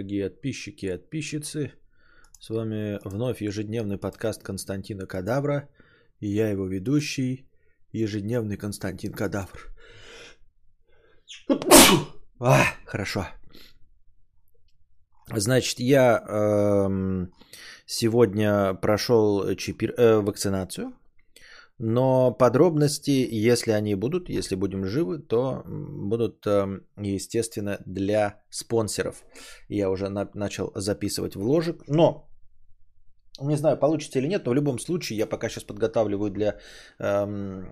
Дорогие подписчики и подписчицы, с вами вновь ежедневный подкаст Константина Кадавра, и я его ведущий, ежедневный Константин Кадавр. А, хорошо. Значит, я эм, сегодня прошел чипир, э, вакцинацию, но подробности, если они будут, если будем живы, то будут, эм, естественно, для спонсоров. Я уже на- начал записывать вложек, но не знаю, получится или нет, но в любом случае я пока сейчас подготавливаю для эм,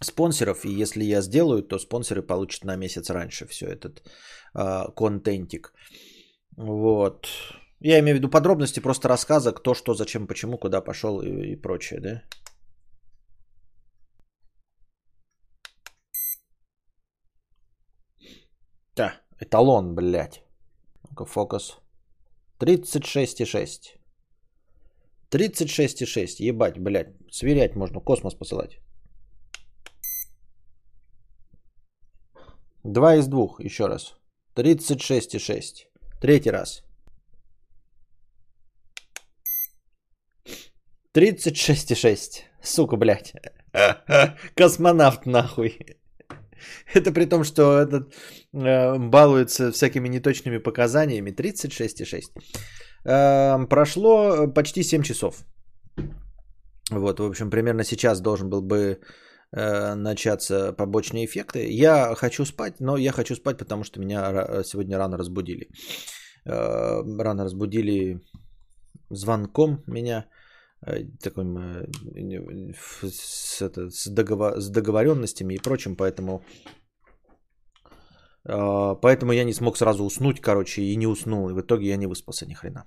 спонсоров, и если я сделаю, то спонсоры получат на месяц раньше все этот э, контентик. Вот. Я имею в виду подробности просто рассказа, кто, что, зачем, почему, куда пошел и, и прочее, да? Да, эталон, блядь. Ну-ка, фокус. 36,6. 36,6. Ебать, блядь. Сверять можно, космос посылать. Два из двух, еще раз. 36,6. Третий раз. 36,6. Сука, блядь. Космонавт нахуй. Это при том, что этот э, балуется всякими неточными показаниями. 36,6. Э, прошло почти 7 часов. Вот, в общем, примерно сейчас должен был бы э, начаться побочные эффекты. Я хочу спать, но я хочу спать, потому что меня ра- сегодня рано разбудили. Э, рано разбудили звонком меня э, таким э, с, это, с, договор- с договоренностями и прочим, поэтому э, поэтому я не смог сразу уснуть, короче, и не уснул, и в итоге я не выспался ни хрена.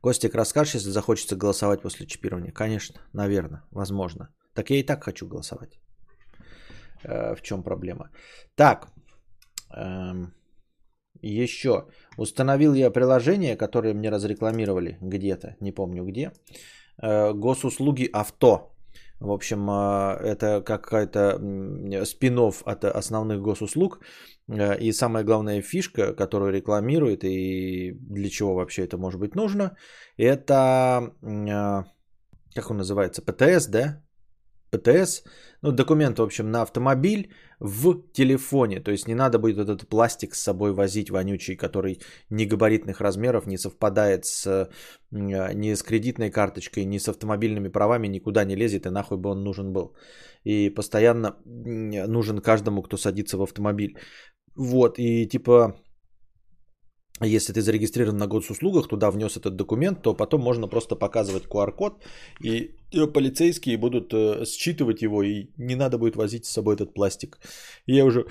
Костик, расскажешь, если захочется голосовать после чипирования? Конечно, наверное, возможно. Так я и так хочу голосовать. Э, В чем проблема? Так, эм, еще. Установил я приложение, которое мне разрекламировали где-то, не помню где. Э, Госуслуги авто. В общем, э, это какая-то спин от основных госуслуг. Э, И самая главная фишка, которую рекламирует и для чего вообще это может быть нужно, это, как он называется, ПТС, да? ПТС, ну, документ, в общем, на автомобиль в телефоне. То есть не надо будет этот пластик с собой возить вонючий, который негабаритных размеров не совпадает с, э, ни с кредитной карточкой, ни с автомобильными правами, никуда не лезет, и нахуй бы он нужен был. И постоянно нужен каждому, кто садится в автомобиль. Вот, и типа, если ты зарегистрирован на госуслугах, туда внес этот документ, то потом можно просто показывать QR-код, и полицейские будут э, считывать его, и не надо будет возить с собой этот пластик. Я уже,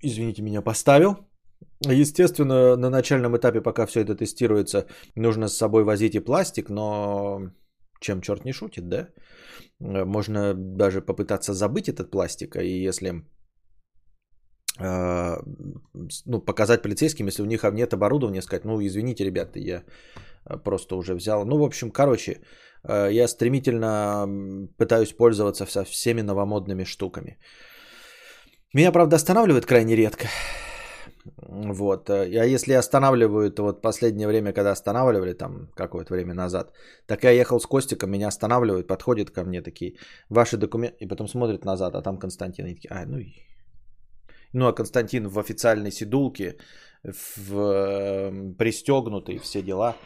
извините меня, поставил. Естественно, на начальном этапе, пока все это тестируется, нужно с собой возить и пластик, но чем черт не шутит, да? Э, Можно даже попытаться забыть этот пластик, и если э, ну, показать полицейским, если у них нет оборудования, сказать, ну, извините, ребята, я э, просто уже взял. Ну, в общем, короче, э, я стремительно пытаюсь пользоваться со всеми новомодными штуками. Меня, правда, останавливает крайне редко. Вот. А если останавливают, вот последнее время, когда останавливали, там какое-то время назад, так я ехал с Костиком, меня останавливают, подходят ко мне такие, ваши документы, и потом смотрят назад, а там Константин, и такие, а, ну ну, а Константин в официальной сидулке, в, э, пристегнутый, все дела,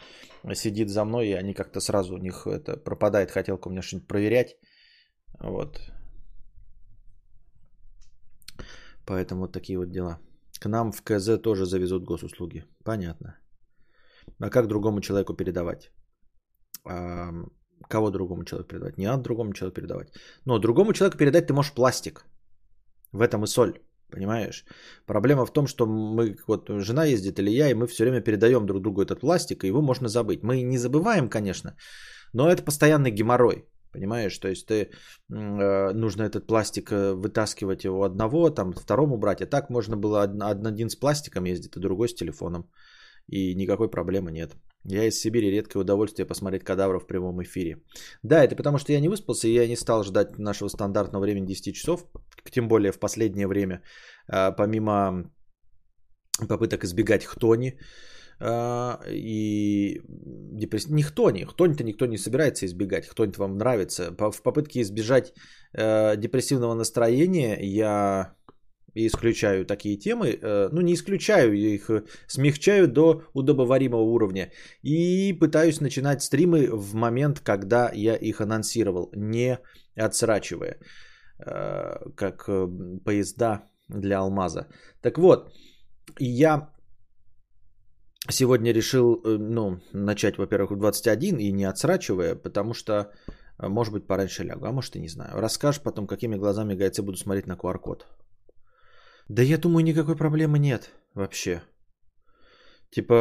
сидит за мной, и они как-то сразу у них это пропадает хотелка у меня что-нибудь проверять. Вот. Поэтому вот такие вот дела. К нам в КЗ тоже завезут госуслуги. Понятно. А как другому человеку передавать? А, кого другому человеку передавать? Не надо другому человеку передавать. Но другому человеку передать ты можешь пластик. В этом и соль. Понимаешь? Проблема в том, что мы, вот жена ездит или я, и мы все время передаем друг другу этот пластик, и его можно забыть. Мы не забываем, конечно, но это постоянный геморрой. Понимаешь, то есть ты э, нужно этот пластик э, вытаскивать его одного, там второму брать. А так можно было один, один с пластиком ездить, а другой с телефоном. И никакой проблемы нет. Я из Сибири редкое удовольствие посмотреть кадавров в прямом эфире. Да, это потому что я не выспался, и я не стал ждать нашего стандартного времени 10 часов. Тем более в последнее время, помимо попыток избегать хтони. А, и депресс... не хтони. Хтонь-то никто не собирается избегать. Хтонь вам нравится. В попытке избежать э, депрессивного настроения я исключаю такие темы. Э, ну, не исключаю, их смягчаю до удобоваримого уровня. И пытаюсь начинать стримы в момент, когда я их анонсировал, не отсрачивая. Э, как поезда для алмаза. Так вот, я сегодня решил, э, ну, начать, во-первых, в 21 и не отсрачивая, потому что, э, может быть, пораньше лягу, а может и не знаю. Расскажешь потом, какими глазами гайцы буду смотреть на QR-код. Да я думаю, никакой проблемы нет вообще. Типа,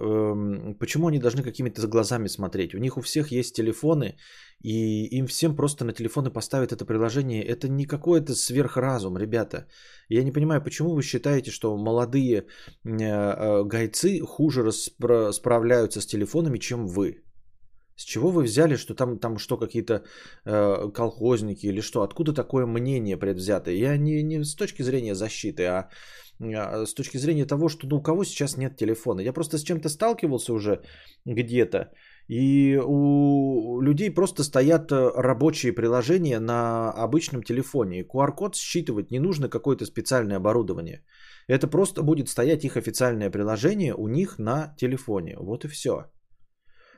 эм, почему они должны какими-то глазами смотреть? У них у всех есть телефоны, и им всем просто на телефоны поставить это приложение. Это не какой-то сверхразум, ребята. Я не понимаю, почему вы считаете, что молодые э, э, гайцы хуже распро- справляются с телефонами, чем вы? С чего вы взяли, что там, там что, какие-то э, колхозники или что? Откуда такое мнение предвзятое? Я не, не с точки зрения защиты, а а, с точки зрения того, что ну, у кого сейчас нет телефона. Я просто с чем-то сталкивался уже где-то, и у людей просто стоят э, рабочие приложения на обычном телефоне. QR-код считывать не нужно какое-то специальное оборудование. Это просто будет стоять их официальное приложение у них на телефоне. Вот и все.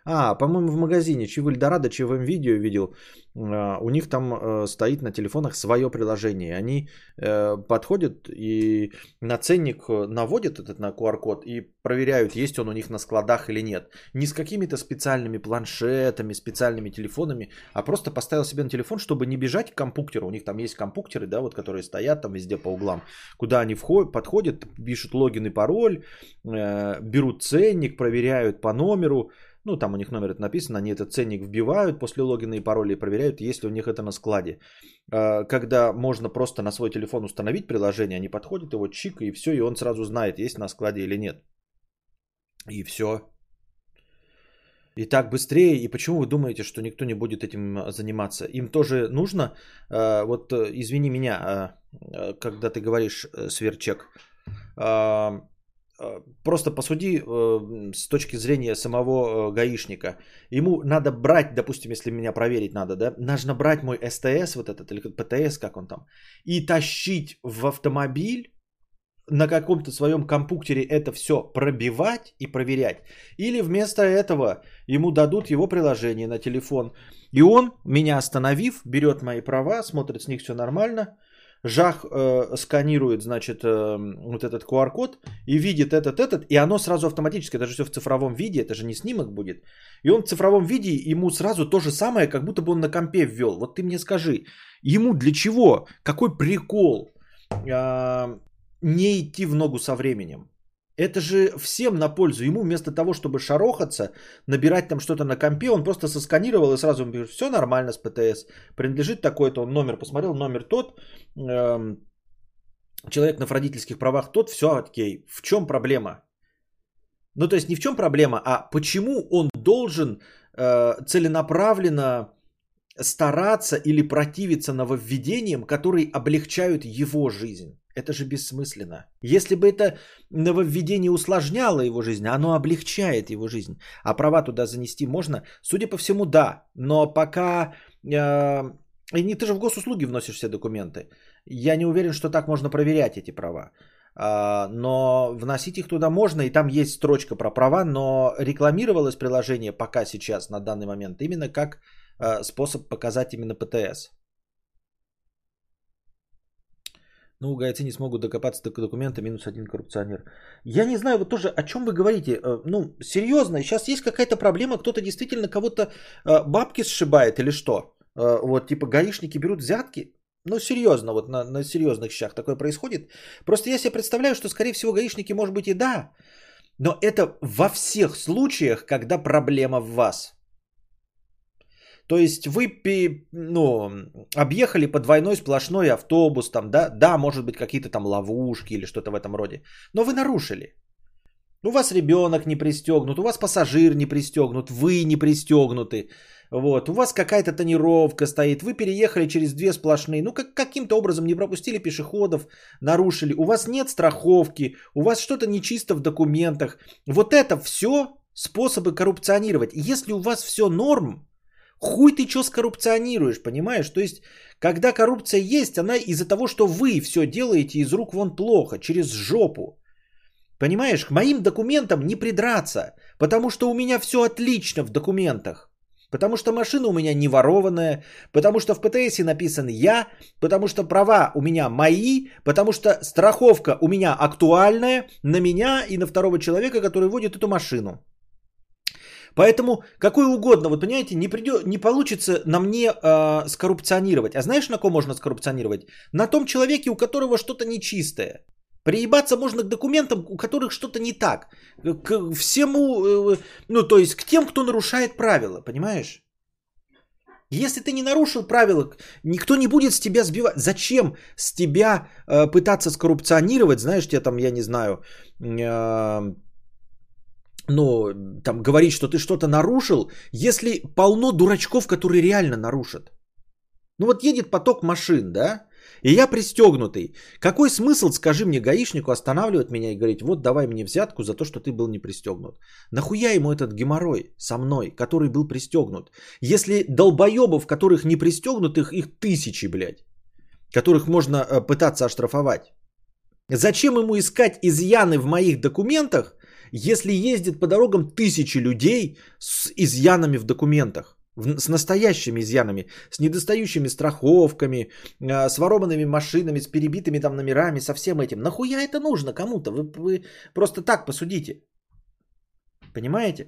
А, по-моему, в магазине, чи в Эльдорадо, чи в видео видел, а, у них там э, стоит на телефонах свое приложение. Они э, подходят и на ценник э, наводят этот на QR-код и проверяют, есть он у них на складах или нет. Не с какими-то специальными планшетами, специальными телефонами, а просто поставил себе на телефон, чтобы не бежать к компуктеру. У них там есть компьютеры, да, вот, которые стоят там везде по углам, куда они входят, подходят, пишут логин и пароль, берут ценник, проверяют по номеру, ну, там у них номер это написано, они этот ценник вбивают после логина и пароля и проверяют, есть ли у них это на складе. А, когда можно просто на свой телефон установить приложение, они подходят, его чик, и все, и он сразу знает, есть на складе или нет. И все. И так быстрее. И почему вы думаете, что никто не будет этим заниматься? Им тоже нужно, а, вот э, извини меня, а, когда ты говоришь э, сверчек, просто посуди э, с точки зрения самого э, гаишника. Ему надо брать, допустим, если меня проверить надо, да, нужно брать мой СТС, вот этот, или ПТС, как он там, и тащить в автомобиль, на каком-то своем компьютере это все пробивать и проверять. Или вместо этого ему дадут его приложение на телефон. И он, меня остановив, берет мои права, смотрит с них все нормально – Жах э, сканирует, значит, э, вот этот QR-код и видит этот, этот, и оно сразу автоматически, это же все в цифровом виде, это же не снимок будет. И он в цифровом виде, ему сразу то же самое, как будто бы он на компе ввел. Вот ты мне скажи, ему для чего, какой прикол э, не идти в ногу со временем? Это же всем на пользу. Ему вместо того, чтобы шарохаться, набирать там что-то на компе, он просто сосканировал и сразу пишет, все нормально с ПТС, принадлежит такой-то, он номер посмотрел, номер тот, эм, человек на родительских правах тот, все окей. В чем проблема? Ну, то есть не в чем проблема, а почему он должен э, целенаправленно стараться или противиться нововведениям, которые облегчают его жизнь. Это же бессмысленно. Если бы это нововведение усложняло его жизнь, оно облегчает его жизнь. А права туда занести можно? Судя по всему, да. Но пока... Э, не, ты же в госуслуги вносишь все документы. Я не уверен, что так можно проверять эти права. Uh, но вносить их туда можно, и там есть строчка про права, но рекламировалось приложение пока сейчас, на данный момент, именно как uh, способ показать именно ПТС. Ну, гайцы не смогут докопаться до документа, минус один коррупционер. Я не знаю, вот тоже о чем вы говорите. Э, ну, серьезно, сейчас есть какая-то проблема, кто-то действительно кого-то э, бабки сшибает или что? Э, вот, типа, гаишники берут взятки. Ну, серьезно, вот на, на серьезных щах такое происходит. Просто я себе представляю, что, скорее всего, гаишники, может быть, и да. Но это во всех случаях, когда проблема в вас. То есть вы ну, объехали по двойной сплошной автобус, там, да, да, может быть какие-то там ловушки или что-то в этом роде, но вы нарушили. У вас ребенок не пристегнут, у вас пассажир не пристегнут, вы не пристегнуты. вот, у вас какая-то тонировка стоит, вы переехали через две сплошные, ну как, каким-то образом не пропустили пешеходов, нарушили, у вас нет страховки, у вас что-то нечисто в документах. Вот это все способы коррупционировать. Если у вас все норм, хуй ты что скоррупционируешь, понимаешь? То есть, когда коррупция есть, она из-за того, что вы все делаете из рук вон плохо, через жопу. Понимаешь, к моим документам не придраться, потому что у меня все отлично в документах. Потому что машина у меня не ворованная, потому что в ПТС написан я, потому что права у меня мои, потому что страховка у меня актуальная на меня и на второго человека, который водит эту машину. Поэтому какой угодно, вот понимаете, не, придет, не получится на мне э, скоррупционировать. А знаешь, на ком можно скоррупционировать? На том человеке, у которого что-то нечистое. Приебаться можно к документам, у которых что-то не так. К всему, э, ну то есть к тем, кто нарушает правила, понимаешь? Если ты не нарушил правила, никто не будет с тебя сбивать. Зачем с тебя э, пытаться скоррупционировать, знаешь, тебе там, я не знаю, э, ну, там, говорить, что ты что-то нарушил, если полно дурачков, которые реально нарушат. Ну вот едет поток машин, да, и я пристегнутый. Какой смысл, скажи мне, гаишнику останавливать меня и говорить, вот давай мне взятку за то, что ты был не пристегнут. Нахуя ему этот геморрой со мной, который был пристегнут? Если долбоебов, которых не пристегнутых, их тысячи, блядь, которых можно э, пытаться оштрафовать. Зачем ему искать изъяны в моих документах, если ездит по дорогам тысячи людей с изъянами в документах, с настоящими изъянами, с недостающими страховками, а, с ворованными машинами, с перебитыми там номерами, со всем этим. Нахуя это нужно кому-то? Вы, вы просто так посудите. Понимаете?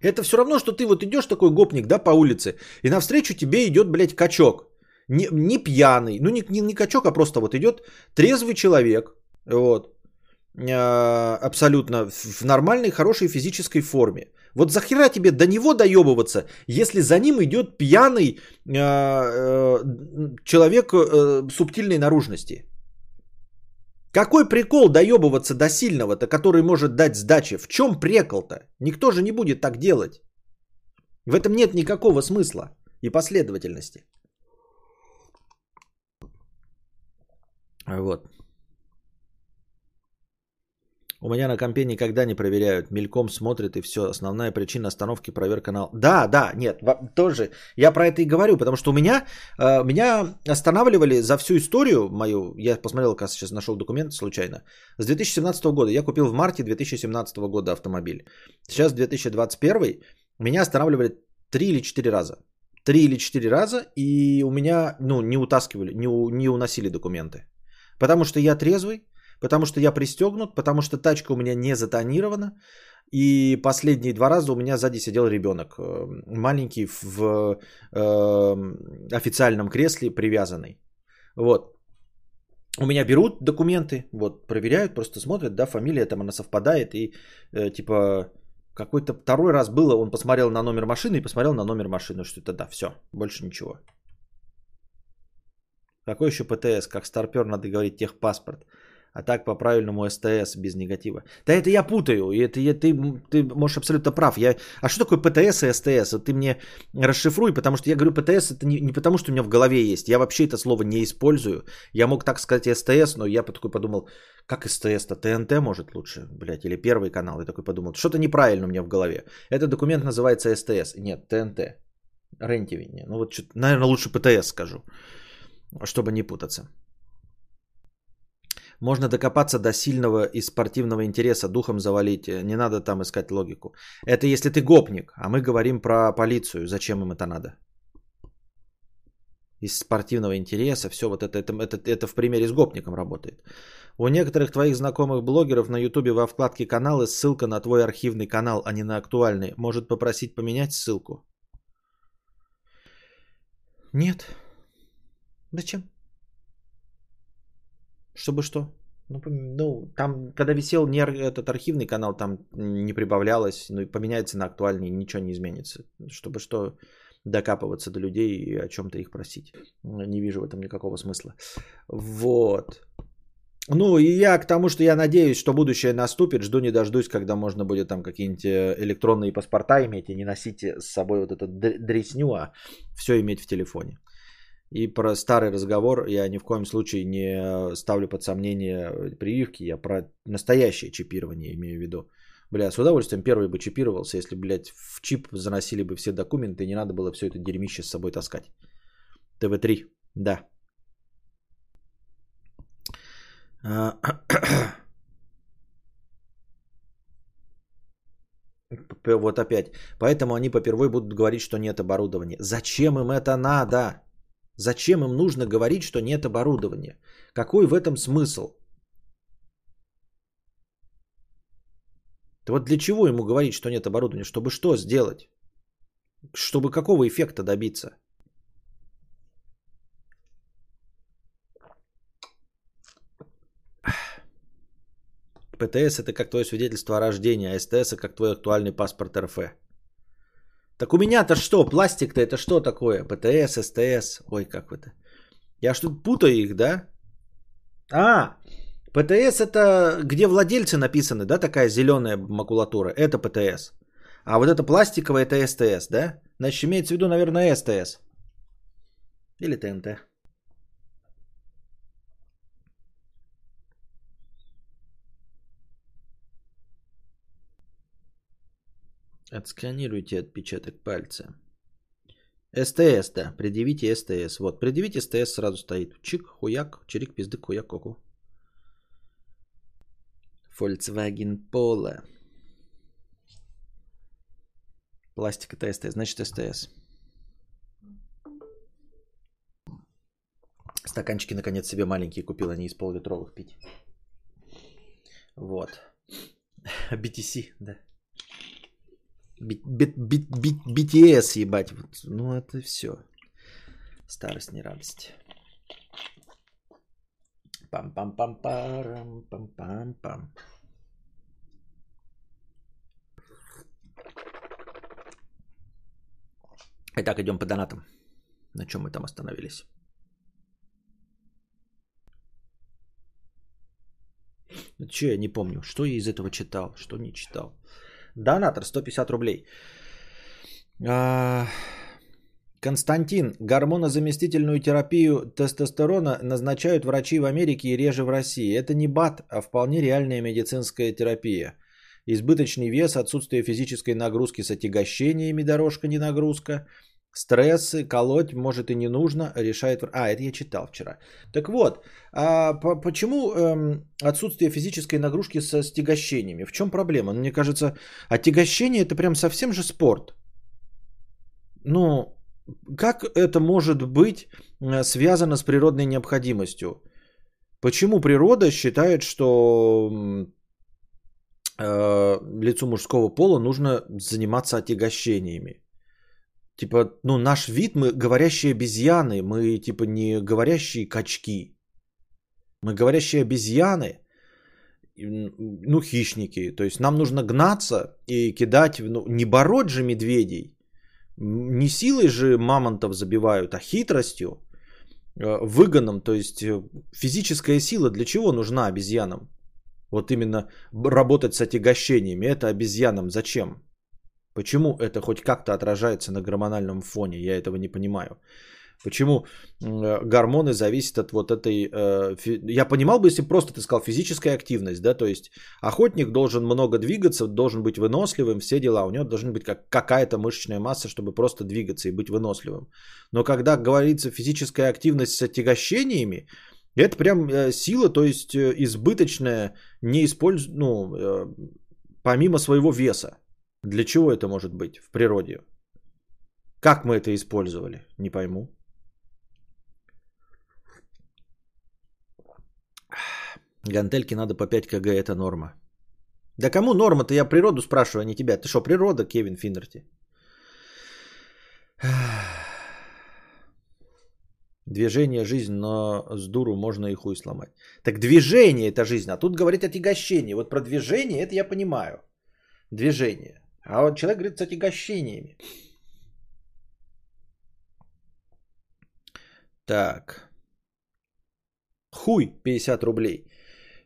Это все равно, что ты вот идешь такой гопник, да, по улице, и навстречу тебе идет, блядь, качок. Не, не пьяный, ну не, не, не качок, а просто вот идет трезвый человек, вот, абсолютно в нормальной, хорошей физической форме. Вот захера тебе до него доебываться, если за ним идет пьяный э, э, человек э, субтильной наружности. Какой прикол доебываться до сильного-то, который может дать сдачи? В чем прикол-то? Никто же не будет так делать. В этом нет никакого смысла и последовательности. Вот. У меня на компе никогда не проверяют. Мельком смотрят и все. Основная причина остановки проверка канала. Да, да, нет, тоже. Я про это и говорю, потому что у меня, э, меня останавливали за всю историю мою. Я посмотрел, как сейчас нашел документ случайно. С 2017 года. Я купил в марте 2017 года автомобиль. Сейчас 2021. Меня останавливали 3 или 4 раза. Три или четыре раза, и у меня, ну, не утаскивали, не, не уносили документы. Потому что я трезвый, потому что я пристегнут, потому что тачка у меня не затонирована. И последние два раза у меня сзади сидел ребенок, э, маленький в э, официальном кресле привязанный. Вот. У меня берут документы, вот, проверяют, просто смотрят, да, фамилия там она совпадает, и э, типа какой-то второй раз было, он посмотрел на номер машины и посмотрел на номер машины, что это да, все, больше ничего. Какой еще ПТС, как старпер надо говорить техпаспорт а так по-правильному СТС без негатива. Да это я путаю, это, ты, ты можешь абсолютно прав. Я... А что такое ПТС и СТС? Ты мне расшифруй, потому что я говорю ПТС, это не, не потому, что у меня в голове есть. Я вообще это слово не использую. Я мог так сказать СТС, но я такой подумал, как СТС-то? ТНТ может лучше, блядь, или Первый канал. Я такой подумал, что-то неправильно у меня в голове. Этот документ называется СТС. Нет, ТНТ. Рентивение. Ну вот, наверное, лучше ПТС скажу, чтобы не путаться. Можно докопаться до сильного и спортивного интереса, духом завалить. Не надо там искать логику. Это если ты гопник, а мы говорим про полицию. Зачем им это надо? Из спортивного интереса, все вот это, это, это, это в примере с гопником работает. У некоторых твоих знакомых блогеров на ютубе во вкладке каналы ссылка на твой архивный канал, а не на актуальный. Может попросить поменять ссылку? Нет. Зачем? Чтобы что? Ну, ну, там, когда висел не этот архивный канал, там не прибавлялось, ну и поменяется на актуальный, ничего не изменится. Чтобы что докапываться до людей и о чем-то их просить. Не вижу в этом никакого смысла. Вот. Ну, и я к тому, что я надеюсь, что будущее наступит, жду не дождусь, когда можно будет там какие-нибудь э, электронные паспорта иметь и не носить с собой вот эту дресню, а все иметь в телефоне. И про старый разговор я ни в коем случае не ставлю под сомнение прививки, я про настоящее чипирование имею в виду. Бля, с удовольствием первый бы чипировался, если, блядь, в чип заносили бы все документы, и не надо было все это дерьмище с собой таскать. ТВ-3, да. А, вот опять. Поэтому они попервой будут говорить, что нет оборудования. Зачем им это надо? Зачем им нужно говорить, что нет оборудования? Какой в этом смысл? Вот для чего ему говорить, что нет оборудования? Чтобы что сделать? Чтобы какого эффекта добиться? ПТС это как твое свидетельство о рождении, а СТС это как твой актуальный паспорт РФ. Так у меня-то что? Пластик-то это что такое? ПТС, СТС. Ой, как это? Я что-то путаю их, да? А, ПТС это где владельцы написаны, да, такая зеленая макулатура. Это ПТС. А вот это пластиковое это СТС, да? Значит, имеется в виду, наверное, СТС. Или ТНТ. Отсканируйте отпечаток пальца. СТС, да, предъявите СТС. Вот, предъявите СТС сразу стоит. Чик, хуяк, чирик, пиздык, хуяк, коку. Volkswagen Polo. Пластик это СТС, значит СТС. Стаканчики наконец себе маленькие купил, не из пол-литровых пить. Вот. BTC, да. BTS, ебать. Ну, это все. Старость, не радость. Пам-пам-пам-парам, пам-пам-пам. Итак, идем по донатам. На чем мы там остановились? Че я не помню, что я из этого читал, что не читал. Донатор 150 рублей. А, Константин, гормонозаместительную терапию тестостерона назначают врачи в Америке и реже в России. Это не БАТ, а вполне реальная медицинская терапия. Избыточный вес, отсутствие физической нагрузки с отягощениями, дорожка не нагрузка, стрессы, колоть может и не нужно, решает... А, это я читал вчера. Так вот, а почему эм, отсутствие физической нагрузки с отягощениями? В чем проблема? Мне кажется, отягощение это прям совсем же спорт. Ну, как это может быть э, связано с природной необходимостью? Почему природа считает, что э, лицу мужского пола нужно заниматься отягощениями? Типа, ну, наш вид, мы говорящие обезьяны, мы, типа, не говорящие качки. Мы говорящие обезьяны, ну, хищники. То есть нам нужно гнаться и кидать, ну, не бороть же медведей, не силой же мамонтов забивают, а хитростью, э, выгоном. То есть э, физическая сила для чего нужна обезьянам? Вот именно работать с отягощениями. Это обезьянам зачем? Почему это хоть как-то отражается на гормональном фоне? Я этого не понимаю. Почему гормоны зависят от вот этой... Э, я понимал бы, если просто ты сказал физическая активность, да, то есть охотник должен много двигаться, должен быть выносливым, все дела, у него должна быть как, какая-то мышечная масса, чтобы просто двигаться и быть выносливым. Но когда говорится физическая активность с отягощениями, это прям э, сила, то есть э, избыточная, не использ... ну, помимо своего веса. Для чего это может быть в природе? Как мы это использовали? Не пойму. Гантельки надо по 5 кг, это норма. Да кому норма-то? Я природу спрашиваю, а не тебя. Ты что, природа, Кевин Финнерти? Движение – жизнь, но с дуру можно и хуй сломать. Так движение – это жизнь, а тут говорит отягощение. Вот про движение это я понимаю. Движение. А вот человек говорит с отягощениями. Так. Хуй 50 рублей.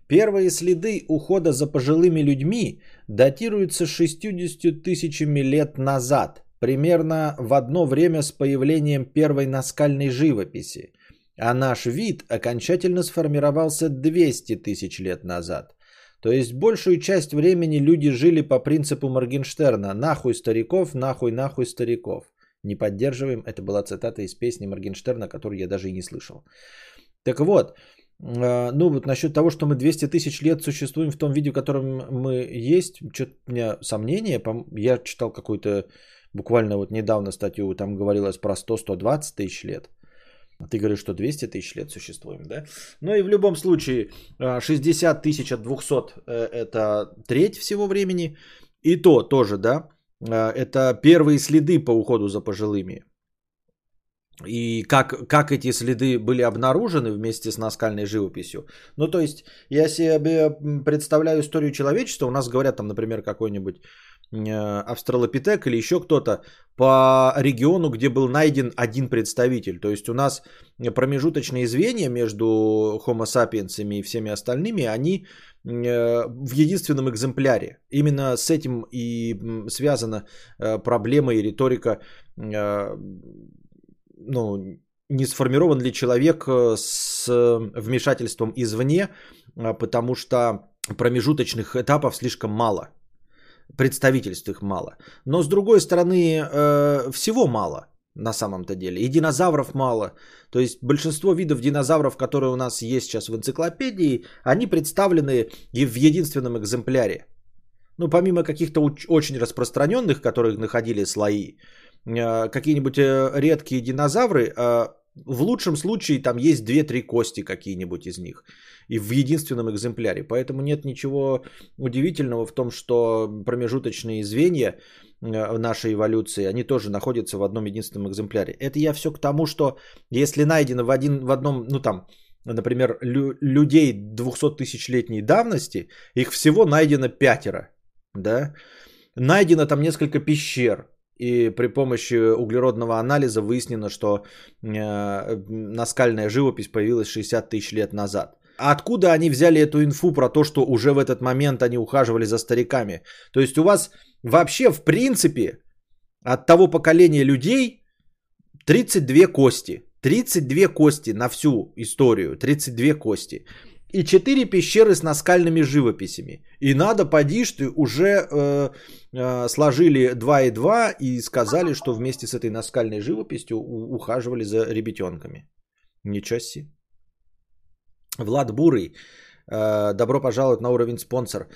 Первые следы ухода за пожилыми людьми датируются 60 тысячами лет назад, примерно в одно время с появлением первой наскальной живописи. А наш вид окончательно сформировался 200 тысяч лет назад. То есть большую часть времени люди жили по принципу Моргенштерна «нахуй стариков, нахуй, нахуй стариков». Не поддерживаем. Это была цитата из песни Моргенштерна, которую я даже и не слышал. Так вот, а, ну вот насчет того, что мы 200 тысяч лет существуем в том виде, в котором мы есть, что-то у меня сомнения. Я читал какую-то буквально вот недавно статью, там говорилось про 100-120 тысяч лет. Ты говоришь, что 200 тысяч лет существуем, да? Ну и в любом случае 60 тысяч от 200 э, это треть всего времени. И то тоже, да, э, это первые следы по уходу за пожилыми. И как, как эти следы были обнаружены вместе с наскальной живописью. Ну, то есть, я себе представляю историю человечества. У нас говорят там, например, какой-нибудь австралопитек или еще кто-то по региону, где был найден один представитель. То есть у нас промежуточные звенья между Homo sapiens и всеми остальными, они э, в единственном экземпляре. Именно с этим и связана э, проблема и риторика, ну, не сформирован ли человек с вмешательством извне, потому что промежуточных этапов слишком мало – представительств их мало. Но с другой стороны, э, всего мало на самом-то деле. И динозавров мало. То есть большинство видов динозавров, которые у нас есть сейчас в энциклопедии, они представлены и в единственном экземпляре. Ну, помимо каких-то очень распространенных, которые находили слои, э, какие-нибудь э, редкие динозавры, в лучшем случае там есть 2-3 кости какие-нибудь из них и в единственном экземпляре. Поэтому нет ничего удивительного в том, что промежуточные звенья э, нашей эволюции, они тоже находятся в одном единственном экземпляре. Это я все к тому, что если найдено в, один, в одном, ну там, например, лю- людей 200 тысячелетней давности, их всего найдено пятеро, да, найдено там несколько пещер, и при помощи углеродного анализа выяснено, что э, наскальная живопись появилась 60 тысяч лет назад. Откуда они взяли эту инфу про то, что уже в этот момент они ухаживали за стариками? То есть у вас вообще в принципе от того поколения людей 32 кости. 32 кости на всю историю. 32 кости. И 4 пещеры с наскальными живописями. И надо, поди, ты уже э, э, сложили 2 и 2 и сказали, что вместе с этой наскальной живописью ухаживали за ребятенками. Ничего себе. Влад Бурый. Э, добро пожаловать на уровень спонсор.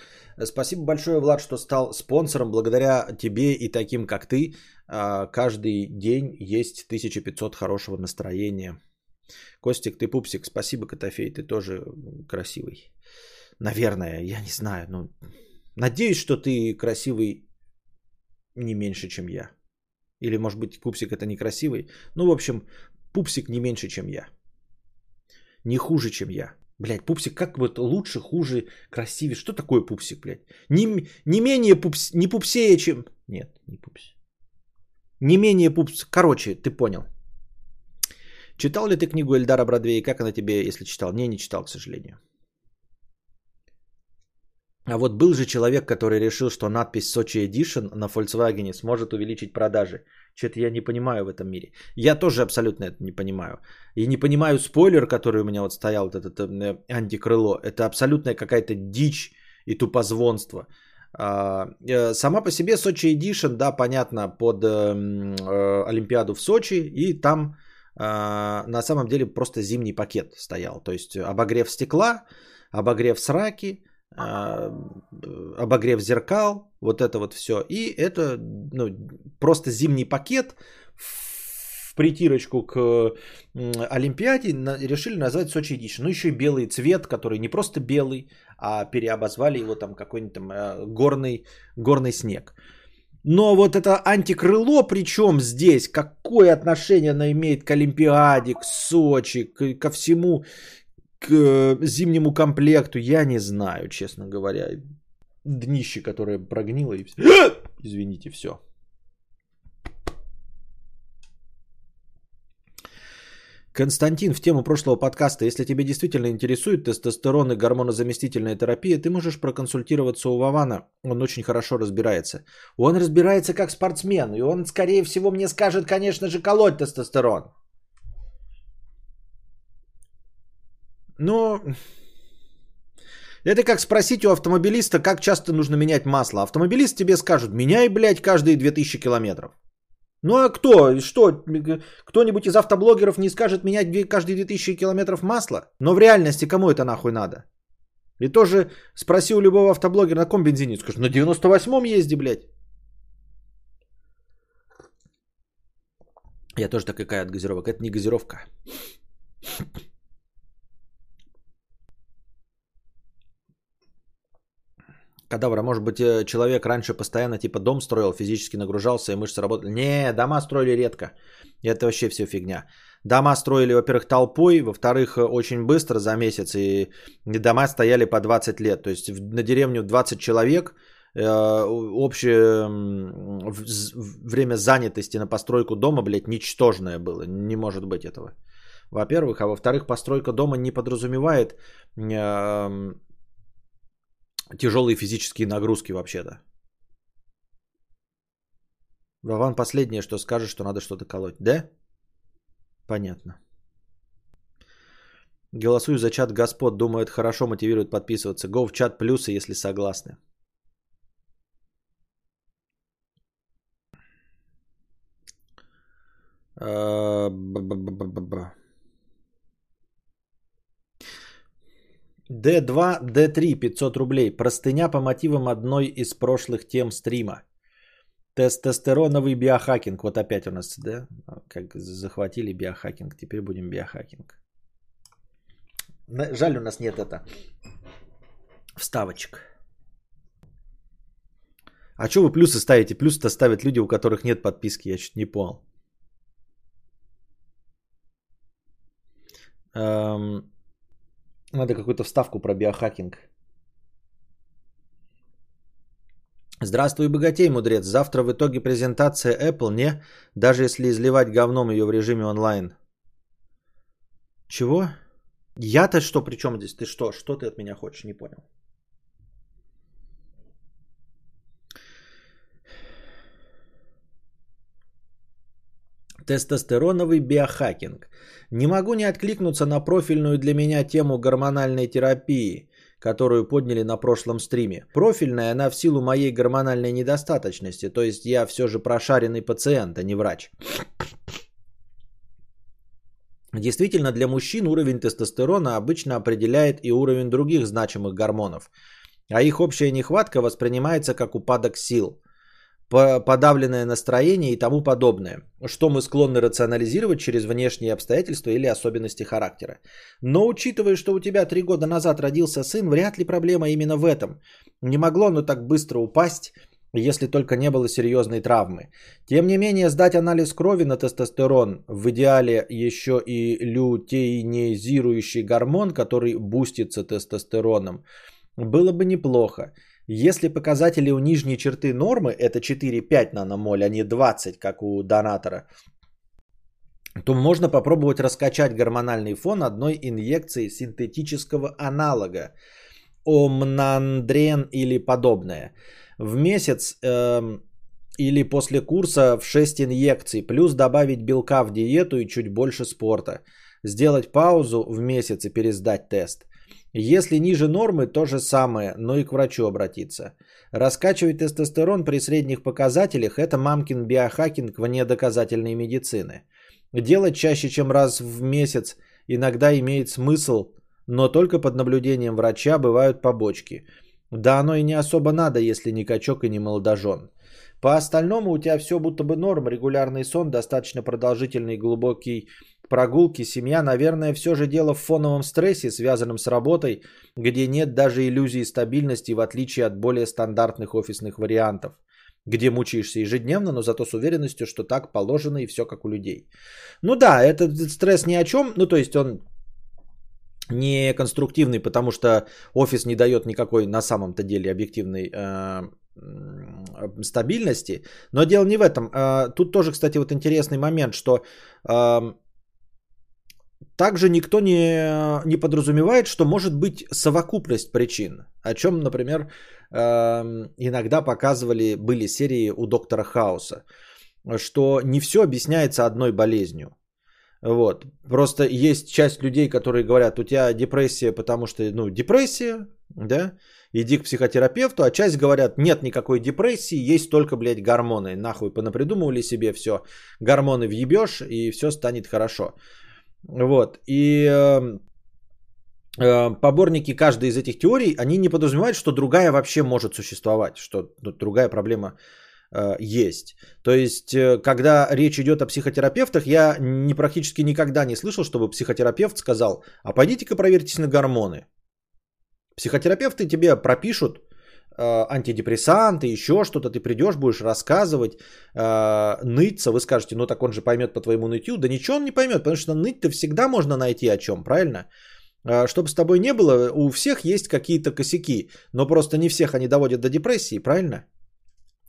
Спасибо большое, Влад, что стал спонсором. Благодаря тебе и таким, как ты, э, каждый день есть 1500 хорошего настроения. Костик, ты пупсик. Спасибо, Котофей, ты тоже красивый. Наверное, я не знаю. Но надеюсь, что ты красивый не меньше, чем я. Или, может быть, пупсик это некрасивый. Ну, в общем, пупсик не меньше, чем я не хуже, чем я. Блять, пупсик как вот лучше, хуже, красивее. Что такое пупсик, блядь? Не, не менее пупс, не пупсее, чем... Нет, не пупс. Не менее пупс. Короче, ты понял. Читал ли ты книгу Эльдара Бродвей? Как она тебе, если читал? Не, не читал, к сожалению. А вот был же человек, который решил, что надпись Сочи Edition на Volkswagen сможет увеличить продажи. Что-то я не понимаю в этом мире. Я тоже абсолютно это не понимаю. И не понимаю спойлер, который у меня вот стоял, вот этот э, антикрыло. Это абсолютная какая-то дичь и тупозвонство. А, э, сама по себе Сочи Edition, да, понятно, под э, Олимпиаду в Сочи. И там э, на самом деле просто зимний пакет стоял. То есть обогрев стекла, обогрев сраки, а, обогрев зеркал, вот это вот все. И это ну, просто зимний пакет в притирочку к Олимпиаде решили назвать Сочи Edition. Ну, еще и белый цвет, который не просто белый, а переобозвали его там какой-нибудь там э, горный, горный снег. Но вот это антикрыло, причем здесь, какое отношение оно имеет к Олимпиаде, к Сочи, к, ко всему, к э, зимнему комплекту, я не знаю, честно говоря. Днище, которое прогнило и все. Извините, все. Константин, в тему прошлого подкаста, если тебе действительно интересует тестостерон и гормонозаместительная терапия, ты можешь проконсультироваться у Вована, он очень хорошо разбирается. Он разбирается как спортсмен, и он, скорее всего, мне скажет, конечно же, колоть тестостерон. Но это как спросить у автомобилиста, как часто нужно менять масло. Автомобилист тебе скажет, меняй, блядь, каждые 2000 километров. Ну а кто? Что? Кто-нибудь из автоблогеров не скажет менять каждые 2000 километров масла? Но в реальности кому это нахуй надо? И тоже спроси у любого автоблогера, на ком бензине. Скажет, на 98-м езди, блядь. Я тоже такая от газировок. Это не газировка. Кадавра, может быть, э, человек раньше постоянно типа дом строил, физически нагружался и мышцы работали. Не, дома строили редко. Это вообще все фигня. Дома строили, во-первых, толпой, во-вторых, э, очень быстро за месяц, и дома стояли по 20 лет. То есть на деревню 20 человек, э, общее время занятости на постройку дома, блядь, ничтожное было. Не может быть этого. Во-первых, а во-вторых, постройка дома не подразумевает тяжелые физические нагрузки вообще-то. Вован последнее, что скажет, что надо что-то колоть. Да? Понятно. Голосую за чат Господ. Думаю, это хорошо мотивирует подписываться. Го в чат плюсы, если согласны. Б-б-б-б-б. D2, D3, 500 рублей. Простыня по мотивам одной из прошлых тем стрима. Тестостероновый биохакинг. Вот опять у нас, да? Как захватили биохакинг. Теперь будем биохакинг. Жаль, у нас нет это. Вставочек. А что вы плюсы ставите? Плюсы-то ставят люди, у которых нет подписки. Я чуть не понял. Эм, надо какую-то вставку про биохакинг. Здравствуй, богатей, мудрец. Завтра в итоге презентация Apple, не? Даже если изливать говном ее в режиме онлайн. Чего? Я-то что, при чем здесь? Ты что? Что ты от меня хочешь? Не понял. Тестостероновый биохакинг. Не могу не откликнуться на профильную для меня тему гормональной терапии, которую подняли на прошлом стриме. Профильная она в силу моей гормональной недостаточности, то есть я все же прошаренный пациент, а не врач. Действительно, для мужчин уровень тестостерона обычно определяет и уровень других значимых гормонов, а их общая нехватка воспринимается как упадок сил – подавленное настроение и тому подобное, что мы склонны рационализировать через внешние обстоятельства или особенности характера. Но учитывая, что у тебя три года назад родился сын, вряд ли проблема именно в этом. Не могло оно так быстро упасть, если только не было серьезной травмы. Тем не менее, сдать анализ крови на тестостерон, в идеале еще и лютеинизирующий гормон, который бустится тестостероном, было бы неплохо. Если показатели у нижней черты нормы это 4-5 наномоль, а не 20, как у донатора, то можно попробовать раскачать гормональный фон одной инъекцией синтетического аналога, омнандрен или подобное. В месяц э, или после курса в 6 инъекций, плюс добавить белка в диету и чуть больше спорта. Сделать паузу в месяц и пересдать тест. Если ниже нормы, то же самое, но и к врачу обратиться. Раскачивать тестостерон при средних показателях – это мамкин биохакинг вне доказательной медицины. Делать чаще, чем раз в месяц иногда имеет смысл, но только под наблюдением врача бывают побочки. Да оно и не особо надо, если не качок и не молодожен. По остальному у тебя все будто бы норм, регулярный сон, достаточно продолжительный глубокий прогулки, семья, наверное, все же дело в фоновом стрессе, связанном с работой, где нет даже иллюзии стабильности, в отличие от более стандартных офисных вариантов, где мучаешься ежедневно, но зато с уверенностью, что так положено и все как у людей. Ну да, этот стресс ни о чем, ну то есть он не конструктивный, потому что офис не дает никакой на самом-то деле объективной э, стабильности. Но дело не в этом. Э, тут тоже, кстати, вот интересный момент, что э, также никто не, не подразумевает, что может быть совокупность причин. О чем, например, э, иногда показывали, были серии у доктора Хауса, что не все объясняется одной болезнью. Вот. Просто есть часть людей, которые говорят, у тебя депрессия, потому что, ну, депрессия, да, иди к психотерапевту, а часть говорят, нет никакой депрессии, есть только, блядь, гормоны. Нахуй понапридумывали себе все, гормоны въебешь, и все станет хорошо. Вот. И э, э, поборники каждой из этих теорий, они не подразумевают, что другая вообще может существовать, что ну, другая проблема э, есть. То есть, э, когда речь идет о психотерапевтах, я не, практически никогда не слышал, чтобы психотерапевт сказал, а пойдите-ка проверьтесь на гормоны. Психотерапевты тебе пропишут антидепрессанты, еще что-то, ты придешь, будешь рассказывать, э, ныться, вы скажете, ну так он же поймет по твоему нытью. Да ничего он не поймет, потому что ныть-то всегда можно найти о чем, правильно? Э, чтобы с тобой не было, у всех есть какие-то косяки, но просто не всех они доводят до депрессии, правильно?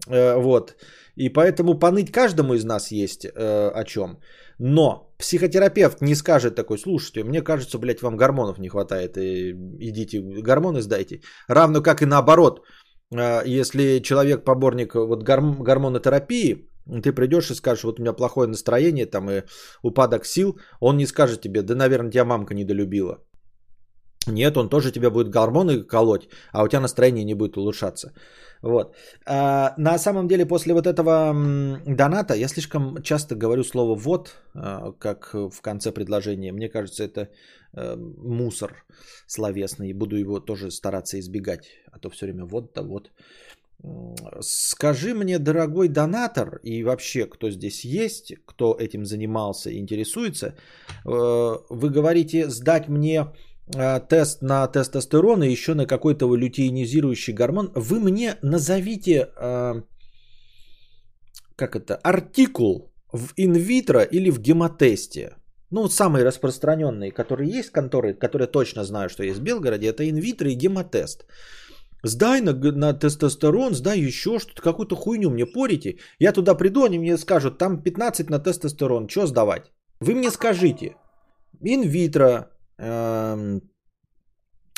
Э, вот. И поэтому поныть каждому из нас есть э, о чем. Но психотерапевт не скажет такой, слушайте, мне кажется, блядь, вам гормонов не хватает, и идите гормоны сдайте. Равно как и наоборот, э, если человек поборник вот горм- гормонотерапии, ты придешь и скажешь, вот у меня плохое настроение, там и упадок сил, он не скажет тебе, да, наверное, тебя мамка недолюбила. Нет, он тоже тебе будет гормоны колоть, а у тебя настроение не будет улучшаться. Вот. А, на самом деле, после вот этого доната, я слишком часто говорю слово «вот», а, как в конце предложения. Мне кажется, это а, мусор словесный, буду его тоже стараться избегать. А то все время «вот, да вот». Скажи мне, дорогой донатор, и вообще, кто здесь есть, кто этим занимался и интересуется, э, вы говорите сдать мне Э, тест на тестостерон и еще на какой-то лютеинизирующий гормон, вы мне назовите, э, как это, артикул в инвитро или в гемотесте. Ну, самые распространенные, которые есть конторы, которые точно знаю, что есть в Белгороде, это инвитро и гемотест. Сдай на, на тестостерон, сдай еще что-то, какую-то хуйню мне порите. Я туда приду, они мне скажут, там 15 на тестостерон, что сдавать? Вы мне скажите, инвитро,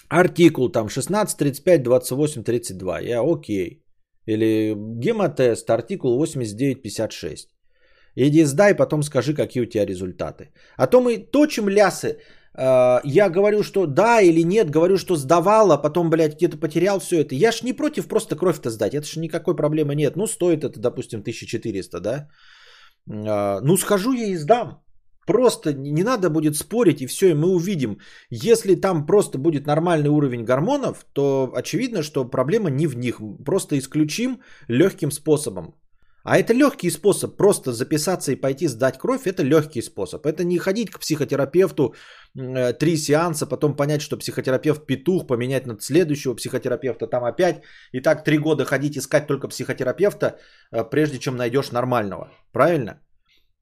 артикул там 16, 35, 28, 32. Я окей. Или гемотест, артикул 89, 56. Иди сдай, потом скажи, какие у тебя результаты. А то мы точим лясы. Э, я говорю, что да или нет, говорю, что сдавал, а потом, блядь, где-то потерял все это. Я ж не против просто кровь-то сдать, это ж никакой проблемы нет. Ну, стоит это, допустим, 1400, да? Э, ну, схожу я и сдам. Просто не надо будет спорить, и все, и мы увидим. Если там просто будет нормальный уровень гормонов, то очевидно, что проблема не в них. Просто исключим легким способом. А это легкий способ. Просто записаться и пойти сдать кровь, это легкий способ. Это не ходить к психотерапевту э, три сеанса, потом понять, что психотерапевт петух, поменять на следующего психотерапевта, там опять. И так три года ходить искать только психотерапевта, э, прежде чем найдешь нормального. Правильно?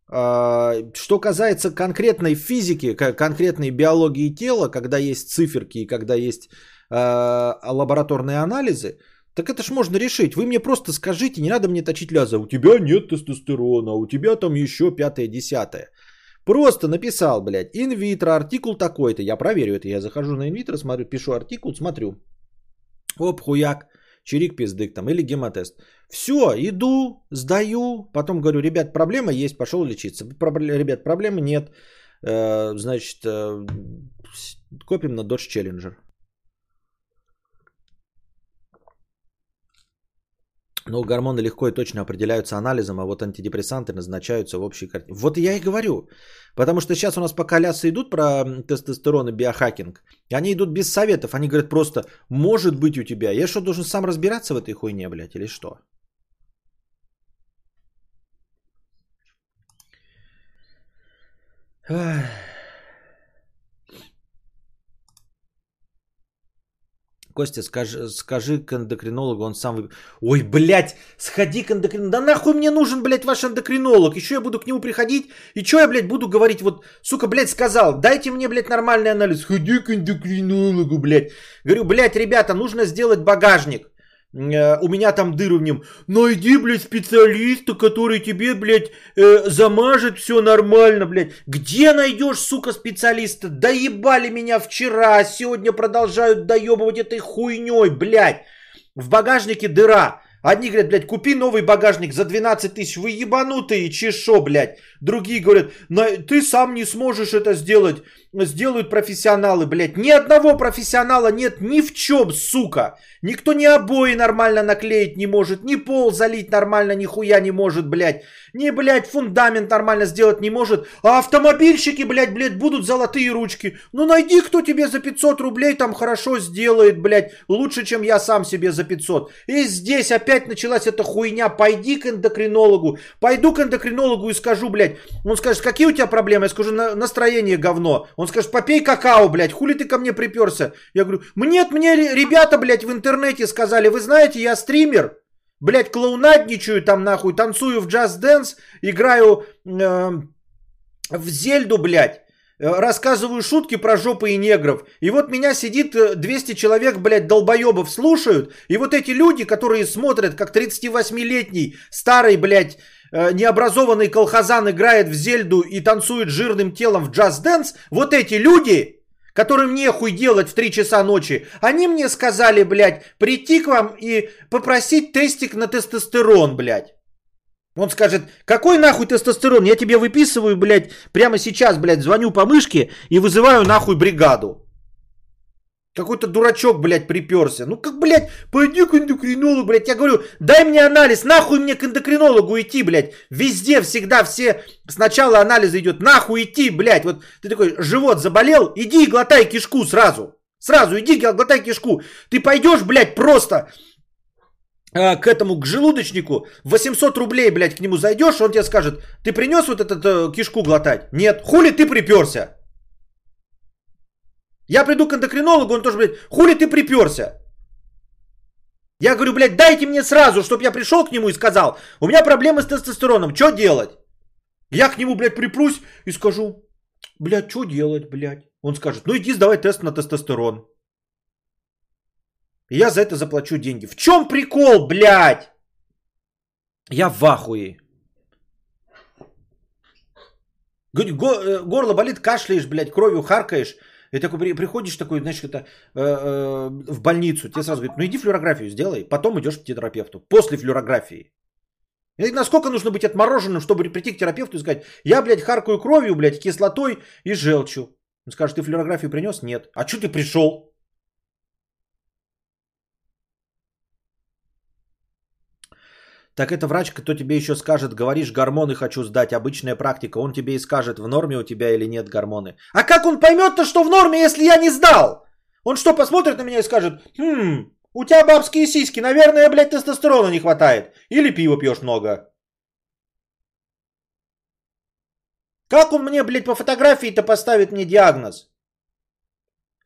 А, что касается конкретной физики, конкретной биологии тела, когда есть циферки и когда есть а, лабораторные анализы, так это ж можно решить. Вы мне просто скажите, не надо мне точить ляза. У тебя нет тестостерона, у тебя там еще пятое, десятое. Просто написал, блядь, инвитро, артикул такой-то. Я проверю это. Я захожу на инвитро, смотрю, пишу артикул, смотрю. Оп, хуяк чирик пиздык там или гемотест. Все, иду, сдаю, потом говорю, ребят, проблема есть, пошел лечиться. Ребят, проблемы нет, э, значит, э, копим на Dodge Challenger. Но гормоны легко и точно определяются анализом, а вот антидепрессанты назначаются в общей картине. Вот я и говорю. Потому что сейчас у нас пока лясы идут про тестостерон и биохакинг, они идут без советов. Они говорят просто, может быть у тебя. Я что, должен сам разбираться в этой хуйне, блядь, или что? Костя, скажи, скажи к эндокринологу, он сам... Вып... Ой, блядь, сходи к эндокринологу. Да нахуй мне нужен, блядь, ваш эндокринолог? Еще я буду к нему приходить? И что я, блядь, буду говорить? Вот, сука, блядь, сказал, дайте мне, блядь, нормальный анализ. Ходи к эндокринологу, блядь. Говорю, блядь, ребята, нужно сделать багажник. Э, у меня там дыры в нем. Найди, блядь, специалиста, который тебе, блядь, э, замажет все нормально, блядь. Где найдешь, сука, специалиста? Доебали меня вчера, а сегодня продолжают доебывать этой хуйней, блядь. В багажнике дыра. Одни говорят, блядь, купи новый багажник за 12 тысяч. Вы ебанутые, чешо, блядь. Другие говорят, ты сам не сможешь это сделать. Сделают профессионалы, блядь. Ни одного профессионала нет ни в чем, сука. Никто ни обои нормально наклеить не может. Ни пол залить нормально нихуя не может, блядь. Ни, блядь, фундамент нормально сделать не может. А автомобильщики, блядь, блядь, будут золотые ручки. Ну найди, кто тебе за 500 рублей там хорошо сделает, блядь. Лучше, чем я сам себе за 500. И здесь опять началась эта хуйня. Пойди к эндокринологу. Пойду к эндокринологу и скажу, блядь. Он скажет, какие у тебя проблемы? Я скажу, настроение говно. Он скажет, попей какао, блядь. Хули ты ко мне приперся? Я говорю, нет, мне ребята, блядь, в интернете сказали, вы знаете, я стример. Блять, клоунадничаю там нахуй, танцую в джаз-дэнс, играю э, в Зельду, блядь. Э, рассказываю шутки про жопы и негров. И вот меня сидит 200 э, человек, блядь, долбоебов слушают. И вот эти люди, которые смотрят, как 38-летний старый, блядь, необразованный колхозан играет в Зельду и танцует жирным телом в джаз-дэнс, вот эти люди которым нехуй делать в 3 часа ночи, они мне сказали, блядь, прийти к вам и попросить тестик на тестостерон, блядь. Он скажет, какой нахуй тестостерон? Я тебе выписываю, блядь, прямо сейчас, блядь, звоню по мышке и вызываю нахуй бригаду. Какой-то дурачок, блядь, приперся. Ну как, блядь, пойди к эндокринологу, блядь. Я говорю, дай мне анализ, нахуй мне к эндокринологу идти, блядь. Везде, всегда, все, сначала анализ идет, нахуй идти, блядь. Вот ты такой, живот заболел, иди и глотай кишку сразу. Сразу иди глотай кишку. Ты пойдешь, блядь, просто э, к этому, к желудочнику, 800 рублей, блядь, к нему зайдешь, он тебе скажет, ты принес вот эту э, кишку глотать? Нет. Хули ты приперся? Я приду к эндокринологу, он тоже, блядь, хули ты приперся? Я говорю, блядь, дайте мне сразу, чтобы я пришел к нему и сказал, у меня проблемы с тестостероном, что делать? Я к нему, блядь, припрусь и скажу, блядь, что делать, блядь? Он скажет, ну иди сдавай тест на тестостерон. И я за это заплачу деньги. В чем прикол, блядь? Я в ахуе. Э, горло болит, кашляешь, блядь, кровью харкаешь. И такой приходишь такой, знаешь, это э, э, в больницу, тебе сразу говорят, ну иди флюорографию сделай, потом идешь к терапевту. После флюорографии. И насколько нужно быть отмороженным, чтобы прийти к терапевту и сказать, я, блядь, харкаю кровью, блядь, кислотой и желчью. Он скажет, ты флюорографию принес? Нет. А что ты пришел? Так это врач, кто тебе еще скажет, говоришь, гормоны хочу сдать, обычная практика. Он тебе и скажет, в норме у тебя или нет гормоны. А как он поймет-то, что в норме, если я не сдал? Он что, посмотрит на меня и скажет, хм, у тебя бабские сиськи, наверное, блядь, тестостерона не хватает. Или пиво пьешь много. Как он мне, блядь, по фотографии-то поставит мне диагноз?